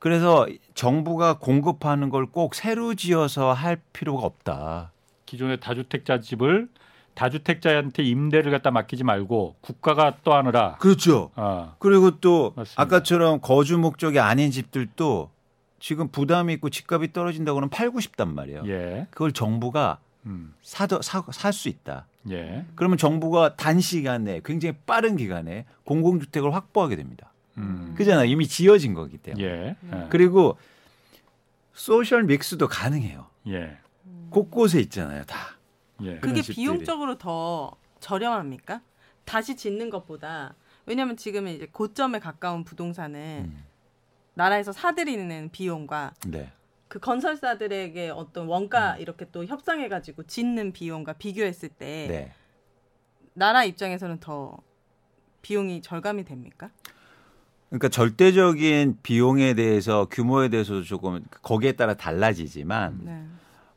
그래서 정부가 공급하는 걸 꼭 새로 지어서 할 필요가 없다. 기존의 다주택자 집을 다주택자한테 임대를 갖다 맡기지 말고 국가가 떠안으라. 그렇죠. 아, 그리고 또 맞습니다. 아까처럼 거주 목적이 아닌 집들도 지금 부담이 있고 집값이 떨어진다고 는 팔고 싶단 말이에요. 예. 그걸 정부가 음. 사도 살 수 있다. 예. 그러면 정부가 단시간에 굉장히 빠른 기간에 공공주택을 확보하게 됩니다. 음. 그잖아요. 이미 지어진 거기 때문에. 예. 예. 그리고 소셜 믹스도 가능해요. 예. 곳곳에 있잖아요, 다. 예. 그게. 비용적으로 더 저렴합니까? 다시 짓는 것보다 왜냐하면 지금 이제 고점에 가까운 부동산은 음. 나라에서 사들이는 비용과 네. 그 건설사들에게 어떤 원가 이렇게 또 협상해가지고 짓는 비용과 비교했을 때 네. 나라 입장에서는 더 비용이 절감이 됩니까? 그러니까 절대적인 비용에 대해서 규모에 대해서도 조금 거기에 따라 달라지지만 네.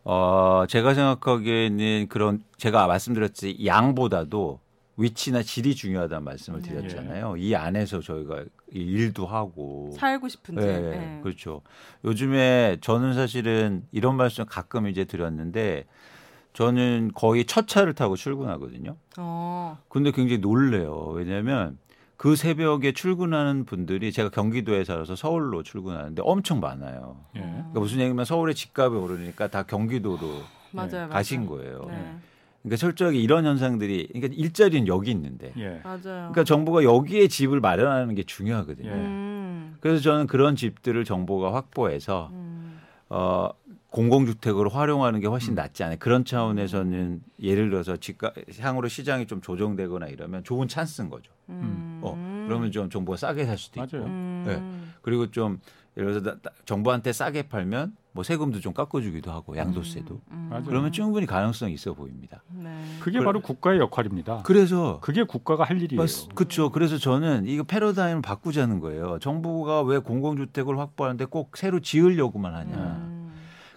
어 제가 생각하기에는 그런 제가 말씀드렸지 양보다도 위치나 질이 중요하다는 말씀을 네. 드렸잖아요. 이 안에서 저희가 이 일도 하고 살고 싶은지. 네, 네. 그렇죠. 요즘에 저는 사실은 이런 말씀 가끔 이제 드렸는데 저는 거의 첫 차를 타고 출근하거든요. 어. 근데 굉장히 놀래요. 왜냐하면 그 새벽에 출근하는 분들이 제가 경기도에 살아서 서울로 출근하는데 엄청 많아요. 예. 그러니까 무슨 얘기냐면 서울의 집값이 오르니까 다 경기도로 맞아요, 맞아요. 가신 거예요. 네. 그러니까 철저하게 이런 현상들이 그러니까 일자리는 여기 있는데 예. 맞아요. 그러니까 정부가 여기에 집을 마련하는 게 중요하거든요. 예. 음. 그래서 저는 그런 집들을 정부가 확보해서 음. 어 공공주택으로 활용하는 게 훨씬 음. 낫지 않아요. 그런 차원에서는 예를 들어서 집값 향으로 시장이 좀 조정되거나 이러면 좋은 찬스인 거죠. 음. 어 그러면 좀 정부가 싸게 살 수도 있고 맞아요. 음. 네. 그리고 좀 예를 들어서 정부한테 싸게 팔면 뭐 세금도 좀 깎아주기도 하고 양도세도 음. 맞아요. 그러면 충분히 가능성이 있어 보입니다. 네. 그게. 바로 국가의 역할입니다. 그래서 그게 국가가 할 일이에요. 그렇죠. 그래서 저는 이거 패러다임을 바꾸자는 거예요. 정부가 왜 공공주택을 확보하는데 꼭 새로 지으려고만 하냐. 음.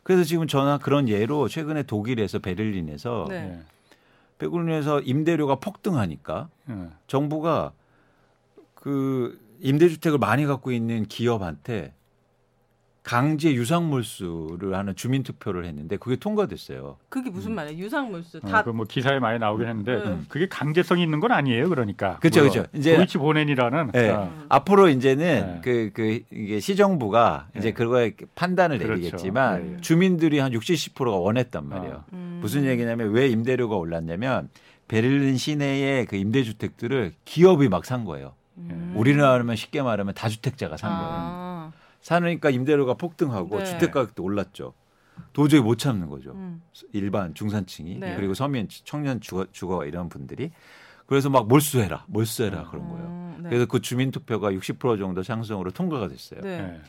그래서 지금 전화 그런 예로 최근에 독일에서 베를린에서 네. 예. 베를린에서 임대료가 폭등하니까 예. 정부가 그 임대주택을 많이 갖고 있는 기업한테 강제 유상몰수를 하는 주민 투표를 했는데 그게 통과됐어요. 그게 무슨 말이에요? 유상물수 어, 다 그뭐 기사에 많이 나오긴 했는데 음. 그게 강제성이 있는 건 아니에요. 그러니까. 그쵸, 물론 그쵸. 이제- 도이치 보넨이라는 네. 어, 앞으로 이제는 네. 그, 그, 이게 시정부가 이제 네. 그거에 판단을 그렇죠. 내리겠지만 네, 네. 주민들이 한 60, 70%가 원했단 말이에요. 어. 음. 무슨 얘기냐면 왜 임대료가 올랐냐면 베를린 시내의 그 임대주택들을 기업이 막 산 거예요. 음. 우리나라면 쉽게 말하면 다주택자가 산 거예요. 아. 사니까 임대료가 폭등하고 네. 주택 가격도 올랐죠. 도저히 못 참는 거죠. 음. 일반 중산층이 네. 그리고 서민 청년 주거, 주거 이런 분들이 그래서 막 몰수해라, 몰수해라 그런 거예요. 음, 네. 그래서 그 주민 투표가 60% 정도 상승으로 통과가 됐어요. 네. 예.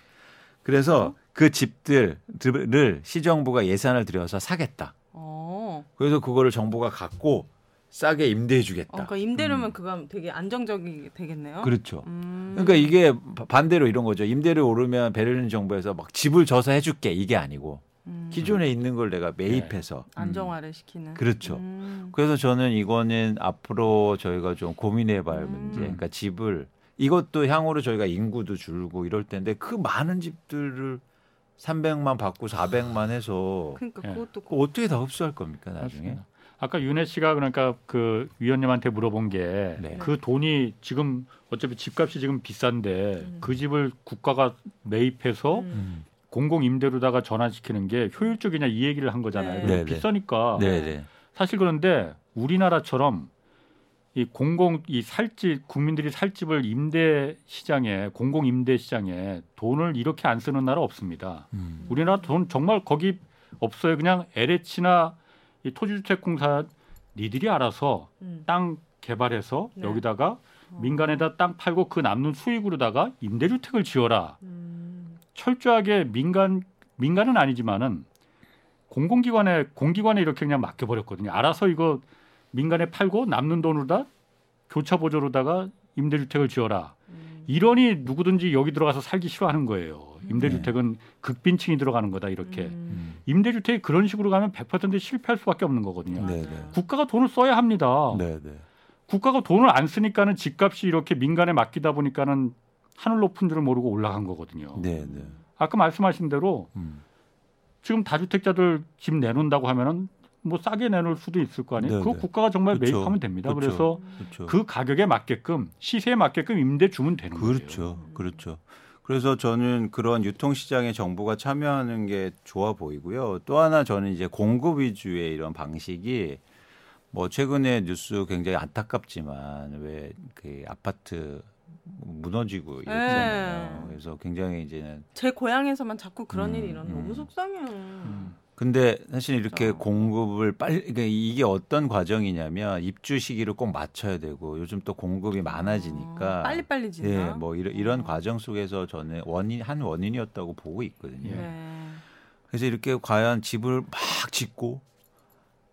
그래서 그 집들을 시정부가 예산을 들여서 사겠다. 어. 그래서 그거를 정부가 갖고 싸게 임대해 어, 주겠다. 그러니까 임대료면 그거 되게 안정적이 되겠네요. 그렇죠. 음. 그러니까 이게 바- 반대로 이런 거죠. 임대료 오르면 베를린 정부에서 막 집을 져서 해줄게 이게 아니고 음. 기존에 있는 걸 내가 매입해서 안정화를 시키는. 그렇죠. 음. 그래서 저는 이거는 앞으로 저희가 좀 고민해봐야 할 음. 문제. 그러니까 집을 이것도 향후로 저희가 인구도 줄고 이럴 텐데 그 많은 집들을 300만 받고 400만 해서 그러니까 예. 그것도 그거 어떻게 다 흡수할 겁니까 나중에? 맞습니다. 아까 윤혜 씨가 그러니까 그 위원님한테 물어본 게그 네. 돈이 지금 어차피 집값이 지금 비싼데 음. 그 집을 국가가 매입해서 음. 음. 공공 임대로다가 전환시키는 게 효율적이냐 이 얘기를 한 거잖아요. 네. 네, 네. 비싸니까 네네. 사실 그런데 우리나라처럼 이 공공 이 살집 국민들이 살 집을 임대 시장에 공공 임대 시장에 돈을 이렇게 안 쓰는 나라 없습니다. 음. 우리나라 돈 정말 거기 없어요. 그냥 LH나 이 토지주택공사 니들이 알아서 음. 땅 개발해서 네. 여기다가 어. 민간에다 땅 팔고 그 남는 수익으로다가 임대주택을 지어라. 음. 철저하게 민간 민간은 아니지만은 공공기관에 공기관에 이렇게 그냥 맡겨버렸거든요. 알아서 이거 민간에 팔고 남는 돈으로다 교차 보조로다가 임대주택을 지어라. 음. 이러니 누구든지 여기 들어가서 살기 싫어하는 거예요. 임대주택은 극빈층이 들어가는 거다 이렇게. 음. 음. 임대주택이 그런 식으로 가면 100% 실패할 수밖에 없는 거거든요. 네. 맞아요. 국가가 돈을 써야 합니다. 네네. 국가가 돈을 안 쓰니까는 집값이 이렇게 민간에 맡기다 보니까는 하늘 높은 줄 모르고 올라간 거거든요. 네네. 아까 말씀하신 대로 음. 지금 다주택자들 집 내놓는다고 하면은 뭐 싸게 내놓을 수도 있을 거 아니에요. 네, 네. 국가가 정말 그렇죠. 매입하면 됩니다. 그렇죠. 그래서 그렇죠. 그 가격에 맞게끔 시세에 맞게끔 임대 주면 되는 거예요. 그렇죠. 그렇죠. 그래서 저는 그런 유통 시장에 정부가 참여하는 게 좋아 보이고요. 또 하나 저는 이제 공급 위주의 이런 방식이 뭐 최근에 뉴스 굉장히 안타깝지만 왜 그 아파트 무너지고 이랬잖아요. 네. 그래서 굉장히 이제는 제 고향에서만 자꾸 그런 음, 일이 일어나 음. 너무 속상해요. 음. 근데 사실 이렇게 그렇죠. 공급을 빨리 그러니까 이게 어떤 과정이냐면 입주 시기를 꼭 맞춰야 되고 요즘 또 공급이 많아지니까 어, 빨리 빨리 진다. 예, 뭐 이런 이런 어. 과정 속에서 저는 원인 한 원인이었다고 보고 있거든요. 예. 네. 그래서 이렇게 과연 집을 막 짓고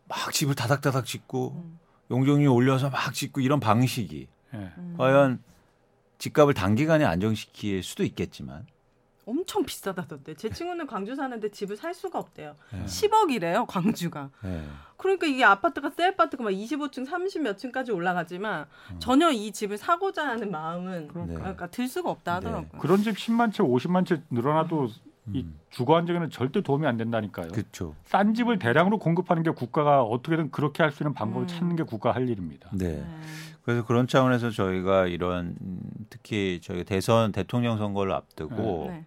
막 집을 다닥다닥 짓고 음. 용적률 올려서 막 짓고 이런 방식이 예. 음. 과연 집값을 단기간에 안정시킬 수도 있겠지만 엄청 비싸다던데. 제 친구는 광주 사는데 집을 살 수가 없대요. 예. 10억이래요, 광주가. 예. 그러니까 이게 아파트가 새 아파트가 막 25층, 30몇 층까지 올라가지만 전혀 이 집을 사고자 하는 마음은 네. 그러니까 들 수가 없다 하더라고요. 그런 집 10만 채, 50만 채 늘어나도 이 음. 주거 안정에는 절대 도움이 안 된다니까요. 그렇죠. 싼 집을 대량으로 공급하는 게 국가가 어떻게든 그렇게 할 수 있는 방법을 음. 찾는 게 국가 할 일입니다. 네. 네. 그래서 그런 차원에서 저희가 이런 음, 특히 저희 대선 대통령 선거를 앞두고 네.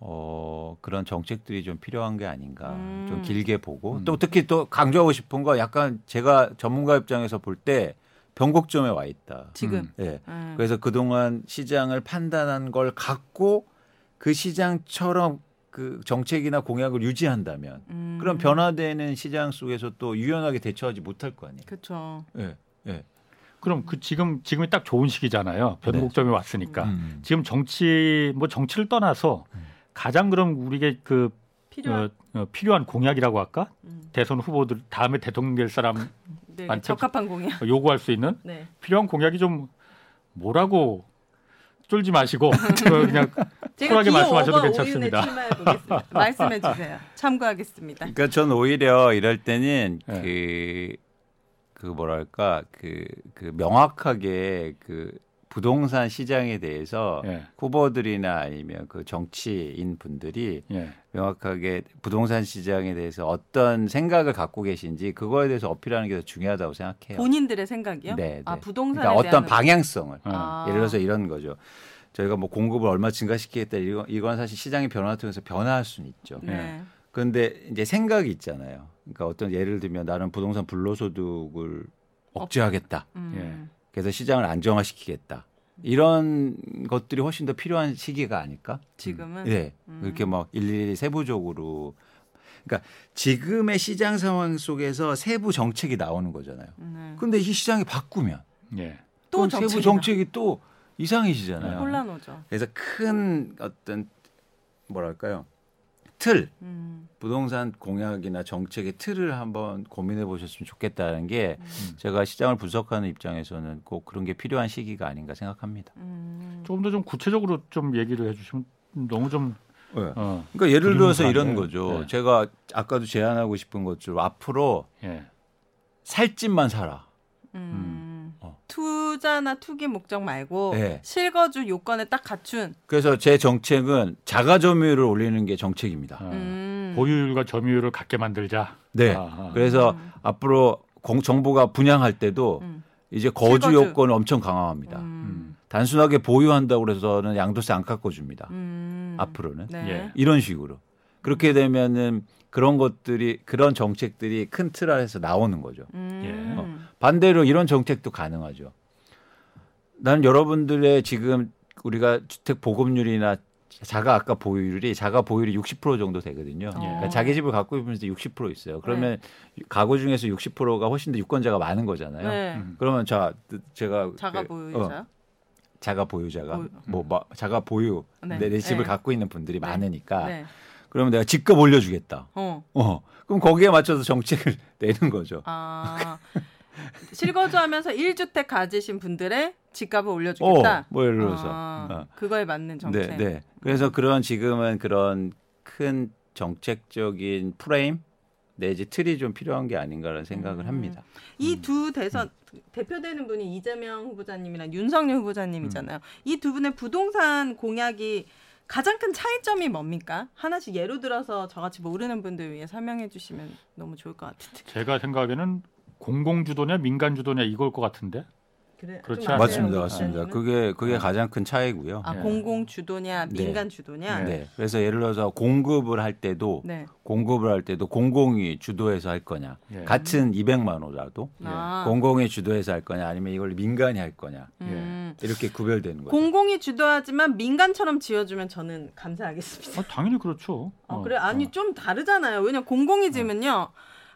어, 그런 정책들이 좀 필요한 게 아닌가. 음. 좀 길게 보고 음. 또 특히 또 강조하고 싶은 거 약간 제가 전문가 입장에서 볼 때 변곡점에 와 있다. 지금. 음. 예. 네. 그래서 그동안 시장을 판단한 걸 갖고 그 시장처럼 그 정책이나 공약을 유지한다면 음. 그런 변화되는 시장 속에서 또 유연하게 대처하지 못할 거 아니에요. 그렇죠. 예. 예. 그럼 그 지금 지금이 딱 좋은 시기잖아요. 변곡점에 왔으니까 음. 지금 정치 뭐 정치를 떠나서 가장 그럼 우리에게 그 필요한 어, 어, 필요한 공약이라고 할까? 음. 대선 후보들 다음에 대통령 될 사람 네, 많죠. 적합한 공약. 요구할 수 있는 네. 필요한 공약이 좀 뭐라고 쫄지 마시고 그냥 쿨하게 말씀하셔도 괜찮습니다. 말씀해 주세요. 참고하겠습니다. 그러니까 전 오히려 이럴 때는 네. 그, 그 뭐랄까 그, 그 명확하게 그 부동산 시장에 대해서 예, 후보들이나 아니면 그 정치인 분들이 예. 명확하게 부동산 시장에 대해서 어떤 생각을 갖고 계신지 그거에 대해서 어필하는 게 더 중요하다고 생각해요. 본인들의 생각이요? 네, 아 네. 부동산에 그러니까 어떤 방향성을 어. 아. 예를 들어서 이런 거죠. 저희가 뭐 공급을 얼마 증가시키겠다 이건, 이건 사실 시장의 변화 통해서 변화할 수는 있죠. 네. 그런데 이제 생각이 있잖아요. 그러니까 어떤 예를 들면 나는 부동산 불로소득을 억제하겠다. 음. 그래서 시장을 안정화시키겠다. 이런 것들이 훨씬 더 필요한 시기가 아닐까? 지금은 네. 음. 그렇게 막 일일이 세부적으로 그러니까 지금의 시장 상황 속에서 세부 정책이 나오는 거잖아요. 네. 근데 이 시장이 바꾸면 예. 또 세부. 정책이 또 이상해지잖아요. 혼란 오죠. 그래서 큰 어떤 뭐랄까요 틀 음. 부동산 공약이나 정책의 틀을 한번 고민해 보셨으면 좋겠다는 게 음. 제가 시장을 분석하는 입장에서는 꼭 그런 게 필요한 시기가 아닌가 생각합니다. 음. 조금 더 좀 구체적으로 좀 얘기를 해주시면 너무 좀 네. 어, 그러니까 예를 들어서 이런 거죠. 네. 제가 아까도 제안하고 싶은 것처럼 앞으로 예. 살 집만 사라. 음. 어. 투자나 투기 목적 말고 네. 실거주 요건을 딱 갖춘 그래서 제 정책은 자가 점유율을 올리는 게 정책입니다. 어, 음. 보유율과 점유율을 같게 만들자. 네. 아, 아. 그래서 음. 앞으로 공, 정부가 분양할 때도 음. 이제 거주 실거주. 요건을 엄청 강화합니다. 음. 음. 단순하게 보유한다고 그래서는 양도세 안 깎아줍니다. 음. 앞으로는 네. 예. 이런 식으로 그렇게 되면은 그런 것들이 그런 정책들이 큰 틀 안에서 나오는 거죠. 음. 어. 반대로 이런 정책도 가능하죠. 나는 여러분들의 지금 우리가 주택 보급률이나 자가 아까 보유율이 자가 보유율이 60% 정도 되거든요. 어. 그러니까 자기 집을 갖고 있는 분들 60% 있어요. 그러면 가구 중에서 60%가 훨씬 더 유권자가 많은 거잖아요. 네. 음. 그러면 자 제가 자가 그, 보유자. 어, 자가 보유자가 보유. 뭐, 뭐 자가 보유 네. 내, 내 집을 네. 갖고 있는 분들이 네. 많으니까 네. 그러면 내가 집값 올려주겠다. 어. 어 그럼 거기에 맞춰서 정책을 내는 거죠. 아. 실거주하면서 1주택 가지신 분들의 집값을 올려주겠다. 어, 뭐 예를 들어서 아, 어. 그거에 맞는 정책. 네, 네. 그래서 그런 지금은 그런 큰 정책적인 프레임 내지 틀이 좀 필요한 게 아닌가라는 생각을 음. 합니다. 이 두 대선 대표되는 분이 이재명 후보자님이랑 윤석열 후보자님이잖아요. 이두 분의 부동산 공약이 가장 큰 차이점이 뭡니까? 하나씩 예로 들어서 저같이 모르는 분들 위해 설명해 주시면 너무 좋을 것 같은데. 제가 생각에는 공공 주도냐 민간 주도냐 이걸 것 같은데. 그래? 아세요, 맞습니다, 네. 맞습니다. 후보자님은? 그게 그게 가장 큰 차이고요. 아 네. 공공 주도냐 네. 민간 주도냐. 네. 그래서 예를 들어서 공급을 할 때도 네. 공급을 할 때도 공공이 주도해서 할 거냐, 예. 같은 200만 원이라도 아. 공공이 주도해서 할 거냐, 아니면 이걸 민간이 할 거냐 음. 이렇게 구별되는 거죠. 공공이 주도하지만 민간처럼 지어주면 저는 감사하겠습니다. 어, 당연히 그렇죠. 아, 어, 그래 아니 어. 좀 다르잖아요. 왜냐 면 공공이 지면요.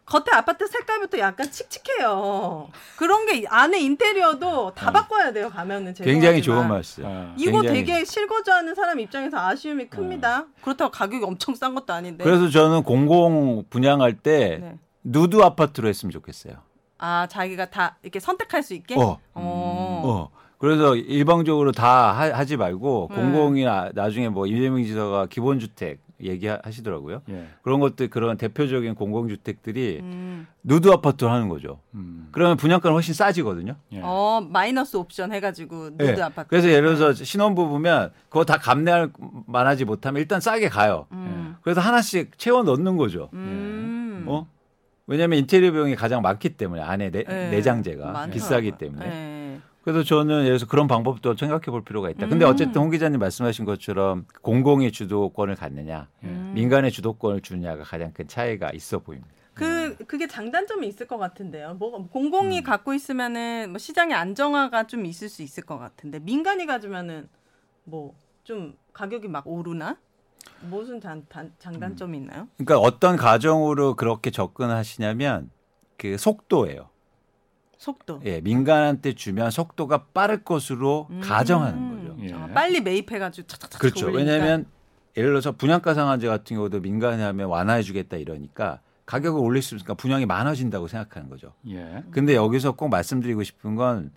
겉에 아파트 색깔부터 약간 칙칙해요. 그런 게 안에 인테리어도 다 어. 바꿔야 돼요. 가면은 굉장히 죄송하지만. 좋은 말씀. 아. 이거 굉장히 되게 실거주 하는 사람 입장에서 아쉬움이 큽니다. 그렇다고 가격이 엄청 싼 것도 아닌데. 그래서 저는 공공 분양할 때 네. 누드 아파트로 했으면 좋겠어요. 아 자기가 다 이렇게 선택할 수 있게. 어. 어. 어. 그래서 일방적으로 다 하, 지 말고 네. 공공이 나, 나중에 뭐 이재명 지사가 기본주택 얘기하시더라고요. 예. 그런 것들 그런 대표적인 공공주택들이 음. 누드 아파트로 하는 거죠. 음. 그러면 분양가는 훨씬 싸지거든요. 예. 어 마이너스 옵션 해가지고 누드 예. 아파트. 그래서 예를 들어서 신혼부부면 그거 다 감내할 만하지 못하면 일단 싸게 가요. 음. 그래서 하나씩 채워 넣는 거죠. 음. 어? 왜냐하면 인테리어 비용이 가장 많기 때문에 안에 내, 예. 내장재가 많더라고요. 비싸기 때문에. 예. 그래서 저는 예를 들어서 그런 방법도 생각해 볼 필요가 있다. 근데 음. 어쨌든 홍 기자님 말씀하신 것처럼 공공의 주도권을 갖느냐, 음. 민간의 주도권을 주느냐가 가장 큰 차이가 있어 보입니다. 그 그게 장단점이 있을 것 같은데요. 뭐 공공이 음. 갖고 있으면은 뭐 시장의 안정화가 좀 있을 수 있을 것 같은데 민간이 가지면은 뭐 좀 가격이 막 오르나? 무슨 단, 단, 장단점이 있나요? 그러니까 어떤 가정으로 그렇게 접근하시냐면 그 속도예요. 속도. 예, 민간한테 주면 속도가 빠를 것으로 음. 가정하는 거죠. 예. 아, 빨리 매입해가지고 차차차 그렇죠. 왜냐하면 예를 들어서 분양가 상한제 같은 경우도 민간에 하면 완화해 주겠다 이러니까 가격을 올릴 수 있으니까 분양이 많아진다고 생각하는 거죠. 예. 근데 여기서 꼭 말씀드리고 싶은 건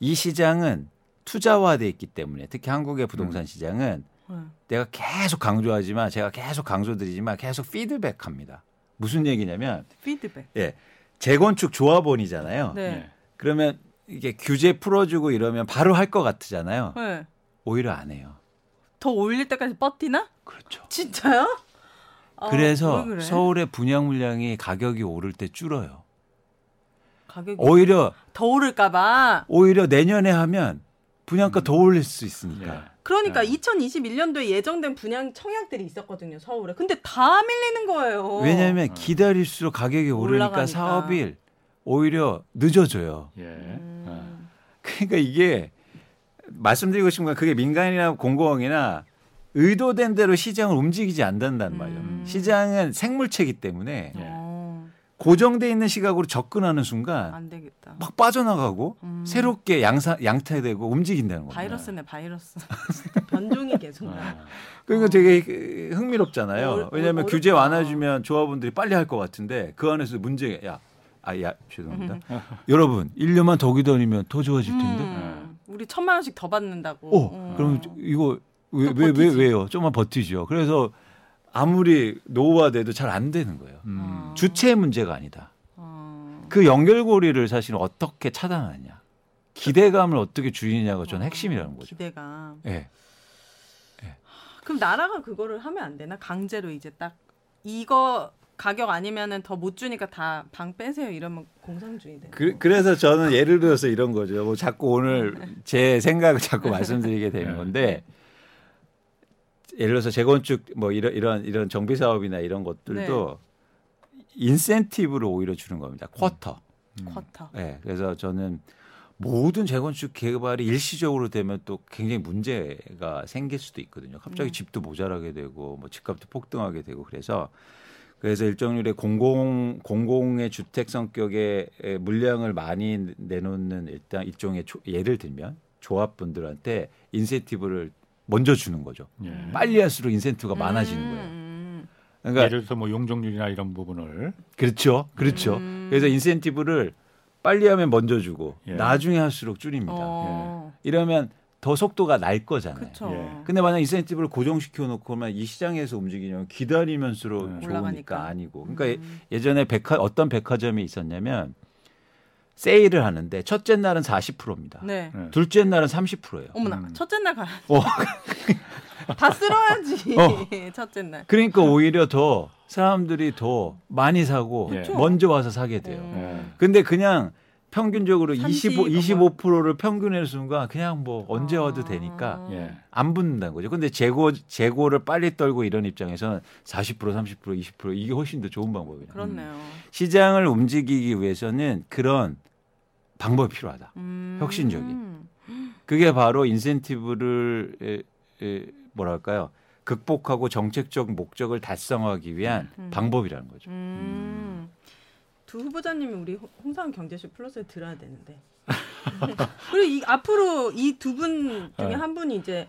이 시장은 투자화돼 있기 때문에 특히 한국의 부동산 시장은 네. 내가 계속 강조하지만 제가 계속 강조드리지만 계속 피드백합니다. 무슨 얘기냐면 피드백. 예 재건축 조합원이잖아요. 네. 예. 그러면 이게 규제 풀어주고 이러면 바로 할 것 같잖아요. 네. 오히려 안 해요. 더 올릴 때까지 버티나? 그렇죠. 진짜요? 어, 그래서 왜 그래? 서울의 분양 물량이 가격이 오를 때 줄어요. 가격이 오히려 더 오를까봐. 오히려 내년에 하면 분양가 더 올릴 수 있으니까. 예. 그러니까 네. 2021년도에 예정된 분양 청약들이 있었거든요 서울에. 근데 다 밀리는 거예요. 왜냐하면 기다릴수록 가격이 오르니까 올라가니까. 사업이 오히려 늦어져요. 예. 음. 그러니까 이게 말씀드리고 싶은 건 그게 민간이나 공공이나 의도된 대로 시장을 움직이지 않는단 말이에요. 음. 시장은 생물체이기 때문에 예. 어. 고정돼 있는 시각으로 접근하는 순간 안 되겠다. 막 빠져나가고 음. 새롭게 양사, 양태되고 움직인다는 거예요. 바이러스네 바이러스. 변종이 계속 나. 아, 그러니까 되게 그 흥미롭잖아요. 어, 왜냐하면 어, 규제 어렵다. 완화해주면 조합원들이 빨리 할 것 같은데 그 안에서 문제가 야, 아, 야, 죄송합니다. 여러분, 1년만 더 기다리면 더 좋아질 텐데. 음, 우리 천만 원씩 더 받는다고. 어, 음. 그럼 이거 왜, 또 왜, 왜. 왜요? 좀만 버티죠. 그래서 아무리 노후화돼도 잘 안 되는 거예요. 음. 주체의 문제가 아니다. 어. 그 연결고리를 사실 어떻게 차단하느냐. 기대감을 어떻게 줄이느냐가 저는 핵심이라는 거죠. 기대가. 예. 그럼 나라가 그거를 하면 안 되나? 강제로 이제 딱 이거 가격 아니면은 더 못 주니까 다 방 빼세요 이러면 공산주의 돼. 그, 그래서 저는 예를 들어서 이런 거죠. 뭐 자꾸 오늘 제 생각을 자꾸 말씀드리게 되는 건데 예를 들어서 재건축 뭐 이런 이런 이런 정비 사업이나 이런 것들도 인센티브를 오히려 주는 겁니다. 쿼터. 쿼터. 예. 그래서 저는 모든 재건축 개발이 일시적으로 되면 또 굉장히 문제가 생길 수도 있거든요. 갑자기 음. 집도 모자라게 되고 뭐 집값도 폭등하게 되고 그래서 그래서 일정률의 공공 공공의 주택 성격의 에, 물량을 많이 내놓는 일단 일종의 조- 예를 들면 조합분들한테 인센티브를 먼저 주는 거죠. 예. 빨리 할수록 인센티브가 많아지는 거예요. 음, 그러니까 예를 들어서 뭐 용적률이나 이런 부분을 그렇죠, 그렇죠. 음. 그래서 인센티브를 빨리 하면 먼저 주고 예. 나중에 할수록 줄입니다. 어. 이러면 더 속도가 날 거잖아요. 예. 근데 만약 인센티브를 고정시켜 놓고만 이 시장에서 움직이면 기다리면서로 네. 좋으니까 올라가니까. 아니고. 그러니까 예- 음. 예전에 백화 어떤 백화점이 있었냐면 세일을 하는데 첫째 날은 40%입니다. 네. 네. 둘째 날은 30%예요. 어머나 음. 첫째 날 가야 어. 다 쓸어야지. 어. 첫째 날. 그러니까 오히려 더 사람들이 더 많이 사고 그렇죠. 먼저 와서 사게 돼요. 음. 예. 근데 그냥 평균적으로 30 25 25%를 평균의 순간 그냥 뭐 언제 와도 아. 되니까 예. 안 붙는다는 거죠. 근데 재고 재고를 빨리 떨고 이런 입장에서는 40% 30% 20% 이게 훨씬 더 좋은 방법이에요. 그렇네요. 시장을 움직이기 위해서는 그런 방법이 필요하다. 음. 혁신적인. 그게 바로 인센티브를 에, 에, 뭐랄까요? 극복하고 정책적 목적을 달성하기 위한 음. 방법이라는 거죠. 음. 두 후보자님이 우리 홍- 홍사원 경제쇼 플러스에 들어야 되는데. 그리고 이, 앞으로 이 두 분 중에 네. 한 분이 이제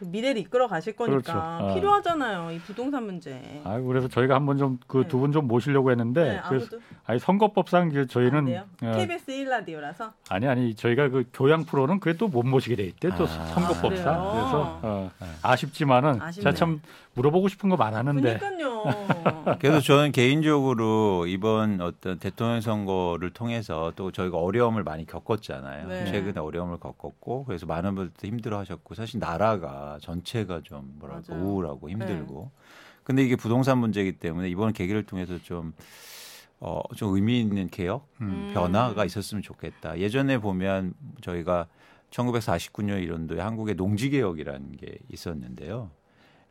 그 미래를 이끌어 가실 거니까 그렇죠. 어. 필요하잖아요. 이 부동산 문제. 아 그래서 저희가 한번 좀 그 두 분좀 모시려고 했는데 네, 그래서 아니 선거법상 이제 안 저희는. 어, KBS 1라디오라서. 아니 아니 저희가 그 교양 프로는 그게 또 못 모시게 돼 있대 또 아. 선거법상 그래요? 그래서 어, 아쉽지만은 아쉽네. 제가 참 물어보고 싶은 거 많았는데 그러니까요. 그래서 저는 개인적으로 이번 어떤 대통령 선거를 통해서 또 저희가 어려움을 많이 겪었잖아요. 네. 최근에 어려움을 겪었고 그래서 많은 분들도 힘들어하셨고 사실 나라가 전체가 좀 뭐랄까 맞아요. 우울하고 힘들고. 근데 이게 부동산 문제이기 때문에 이번 계기를 통해서 좀 어, 좀 의미 있는 개혁, 음. 변화가 있었으면 좋겠다. 예전에 보면 저희가 1949년 이런도에 한국의 농지개혁이라는 게 있었는데요.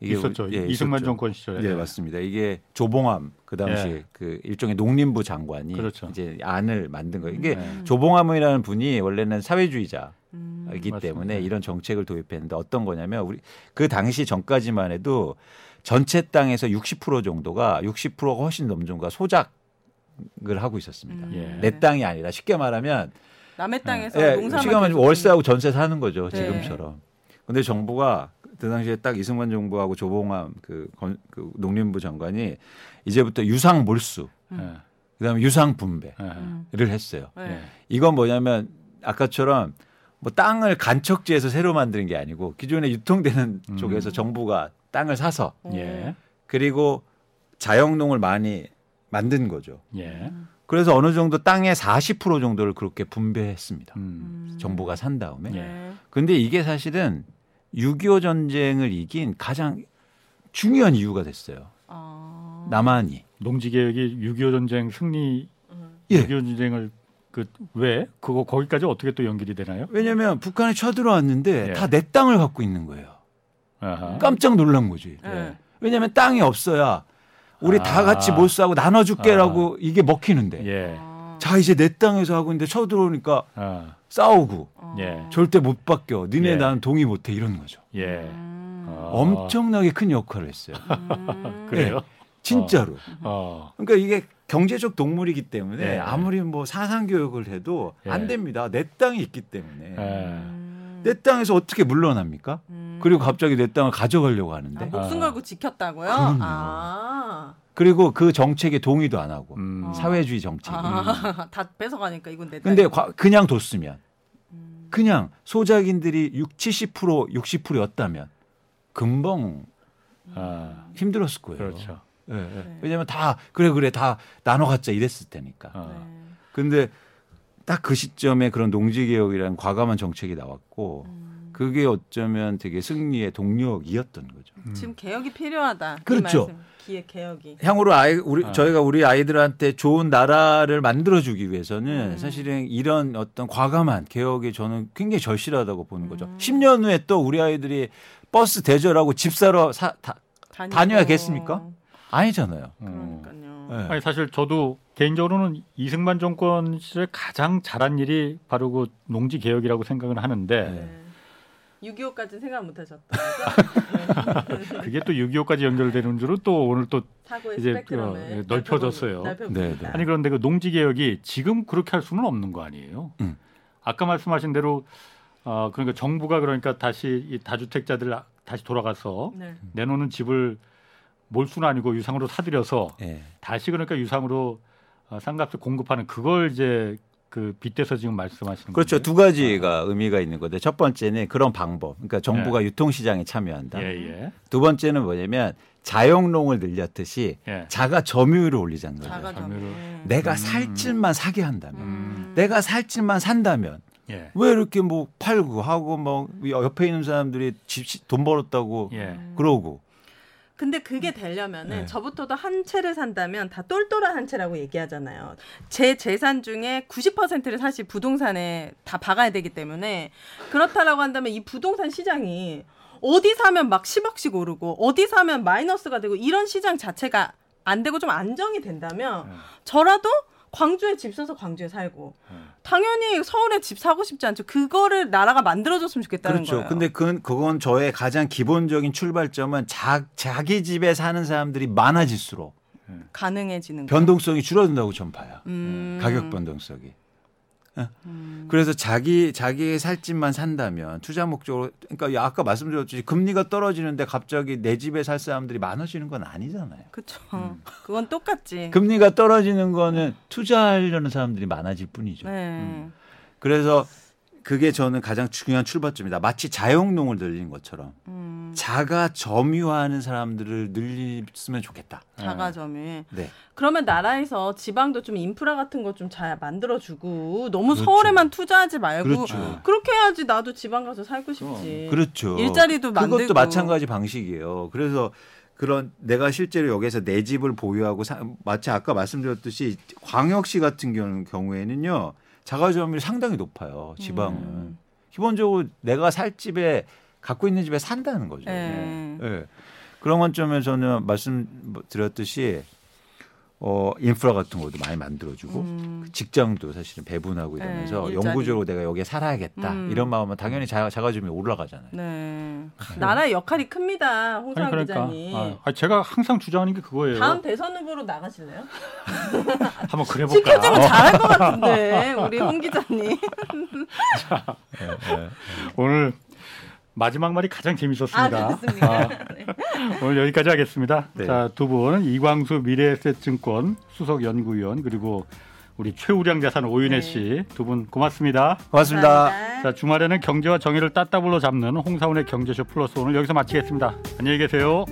이게 있었죠 예, 이승만 있었죠. 정권 시절에 네, 맞습니다. 이게 조봉암 그 당시 예. 그 일종의 농림부 장관이 그렇죠. 이제 안을 만든 거예요. 이게 네. 조봉암이라는 분이 원래는 사회주의자 이기 음. 맞습니다. 때문에 이런 정책을 도입했는데 어떤 거냐면 우리 그 당시 전까지만 해도 전체 땅에서 60% 정도가 60%가 훨씬 넘는 가 소작을 하고 있었습니다. 음. 예. 내 땅이 아니라 쉽게 말하면 남의 땅에서 예, 농사만 지금 계속 월세하고 전세 사는 거죠 네. 지금처럼. 근데 정부가 그 당시에 딱 이승만 정부하고 조봉암 그, 건- 그 농림부 장관이 이제부터 유상 몰수, 예. 그다음에 유상 분배를 예. 음. 했어요. 네. 예. 이건 뭐냐면 아까처럼 뭐 땅을 간척지에서 새로 만드는 게 아니고 기존에 유통되는 음. 쪽에서 정부가 땅을 사서 어. 예. 그리고 자영농을 많이 만든 거죠. 예. 그래서 어느 정도 땅의 40% 정도를 그렇게 분배했습니다. 음. 정부가 산 다음에. 예. 네. 근데 이게 사실은 6.25 전쟁을 이긴 가장 중요한 이유가 됐어요. 아. 남한이. 농지 개혁이 6.25 전쟁 승리 음. 예. 6.25 전쟁을 그 왜 그거 거기까지 어떻게 또 연결이 되나요? 왜냐하면 북한이 쳐들어왔는데 예. 다내 땅을 갖고 있는 거예요. 아하. 깜짝 놀란 거지. 네. 왜냐하면 땅이 없어야 우리 아. 다 같이 못 사고 나눠줄게라고 이게 먹히는데. 예. 아. 자 이제 내 땅에서 하고 있는데 쳐들어오니까 아. 싸우고 어. 예. 절대 못 바뀌어. 니네 예. 나는 동의 못해 이러는 거죠. 예. 음. 어. 엄청나게 큰 역할을 했어요. 음. 그래요? 진짜로. 어. 그러니까 이게 경제적 동물이기 때문에 예. 아무리 뭐 사상 교육을 해도 예. 안 됩니다. 내 땅이 있기 때문에 예. 음. 내 땅에서 어떻게 물러납니까? 음. 그리고 갑자기 내 땅을 가져가려고 아, 하는데 목숨 아. 걸고 지켰다고요? 그럼요. 아. 그리고 그 정책에 동의도 안 하고 음. 사회주의 정책. 아, 다 뺏어가니까 이건 내 근데. 과- 그냥 뒀으면 음. 그냥 소작인들이 6, 70% 60%였다면 금방 아, 힘들었을 거예요. 그렇죠. 예, 예. 네. 왜냐면 다 그래 그래 다 나눠 갖자 이랬을 테니까. 어. 네. 근데 딱 그 시점에 그런 농지 개혁이라는 과감한 정책이 나왔고 음. 그게 어쩌면 되게 승리의 동력이었던 거죠. 음. 지금 개혁이 필요하다. 이 그렇죠. 말씀. 기획 개혁이. 향후로 아이 우리 아. 저희가 우리 아이들한테 좋은 나라를 만들어 주기 위해서는 음. 사실은 이런 어떤 과감한 개혁이 저는 굉장히 절실하다고 보는 거죠. 음. 10년 후에 또 우리 아이들이 버스 대절하고 집 사러 사, 다, 다니고. 다녀야겠습니까? 아니잖아요. 음. 그러니까요. 예. 아니 사실 저도 개인적으로는 이승만 정권 시절에 가장 잘한 일이 바로 그 농지 개혁이라고 생각을 하는데 네. 6.25까지 생각 못 하셨다. 그게 또 6.25까지 연결되는 줄은 또 오늘 또 이제 스펙트럼을 그, 넓혀졌어요. 네, 네. 아니 그런데 그 농지 개혁이 지금 그렇게 할 수는 없는 거 아니에요? 음. 아까 말씀하신 대로 어 그러니까 정부가 그러니까 다시 이 다주택자들 아- 다시 돌아가서 네. 내놓는 집을 몰수는 아니고 유상으로 사들여서 예. 다시 그러니까 유상으로 어, 쌍값을 공급하는 그걸 이제 그 빗대서 지금 말씀하시는 그렇죠. 건데. 두 가지가 의미가 있는 건데 첫 번째는 그런 방법. 그러니까 정부가 유통시장에 참여한다. 예, 예. 두 번째는 뭐냐면 자영농을 늘렸듯이 예. 자가 점유율을 올리자는 거예요. 점유를. 음. 내가 음. 살 집만 사게 한다면, 음. 내가 살 집만 산다면 예. 왜 이렇게 뭐 팔고 하고 뭐 옆에 있는 사람들이 집 돈 벌었다고 예. 그러고 근데 그게 되려면은 네. 저부터도 한 채를 산다면 다 똘똘한 한 채라고 얘기하잖아요. 제 재산 중에 90%를 사실 부동산에 다 박아야 되기 때문에 그렇다라고 한다면 이 부동산 시장이 어디 사면 막 10억씩 오르고 어디 사면 마이너스가 되고 이런 시장 자체가 안 되고 좀 안정이 된다면 예. 저라도 광주에 집 사서 광주에 살고 예. 당연히 서울에 집 사고 싶지 않죠. 그거를 나라가 만들어줬으면 좋겠다는 그렇죠. 거예요. 근데 그, 그건 저의 가장 기본적인 출발점은 자, 자기 집에 사는 사람들이 많아질수록 가능해지는 거. 변동성이 줄어든다고 전 봐요. 음. 가격 변동성이. 음. 그래서 자기 자기의 살 집만 산다면 투자 목적으로 그러니까 아까 말씀드렸듯이 금리가 떨어지는데 갑자기 내 집에 살 사람들이 많아지는 건 아니잖아요. 그쵸. 그건 똑같지. 금리가 떨어지는 거는 투자하려는 사람들이 많아질 뿐이죠. 네. 그래서 그게 저는 가장 중요한 출발점이다. 마치 자영농을 늘리는 것처럼 음, 자가 점유하는 사람들을 늘렸으면 좋겠다. 자가점이. 네. 그러면 나라에서 지방도 좀 인프라 같은 거 좀 잘 만들어주고 너무 그렇죠. 서울에만 투자하지 말고 그렇죠. 그렇게 해야지 나도 지방 가서 살고 싶지. 그렇죠. 일자리도 만들고. 그것도 마찬가지 방식이에요. 그래서 그런 내가 실제로 여기서 내 집을 보유하고 사, 마치 아까 말씀드렸듯이 광역시 같은 경우, 경우에는요 자가점유율 상당히 높아요. 지방은 음. 기본적으로 내가 살 집에 갖고 있는 집에 산다는 거죠. 네. 예. 그런 관점에서 저는 말씀드렸듯이 어 인프라 같은 것도 많이 만들어주고 음. 직장도 사실은 배분하고 이러면서 네. 영구적으로 내가 여기에 살아야겠다 음. 이런 마음은 당연히 자, 자가점이 올라가잖아요. 네. 나라의 역할이 큽니다, 홍상 그러니까 기자님. 아, 아니, 제가 항상 주장하는 게 그거예요. 다음 대선 후보로 나가실래요? 한번 그래볼까? 시켜주면 잘할 것 같은데 우리 홍 기자님. 오늘 마지막 말이 가장 재밌었습니다. 아? 아, 네. 오늘 여기까지 하겠습니다. 네. 자, 두 분 이광수 미래에셋증권 수석 연구위원 그리고 우리 최우량 자산 오윤혜 네. 씨두 분 고맙습니다. 고맙습니다. 감사합니다. 자, 주말에는 경제와 정의를 따따블로 잡는 홍사운의 경제쇼 플러스 오늘 여기서 마치겠습니다. 안녕히 계세요.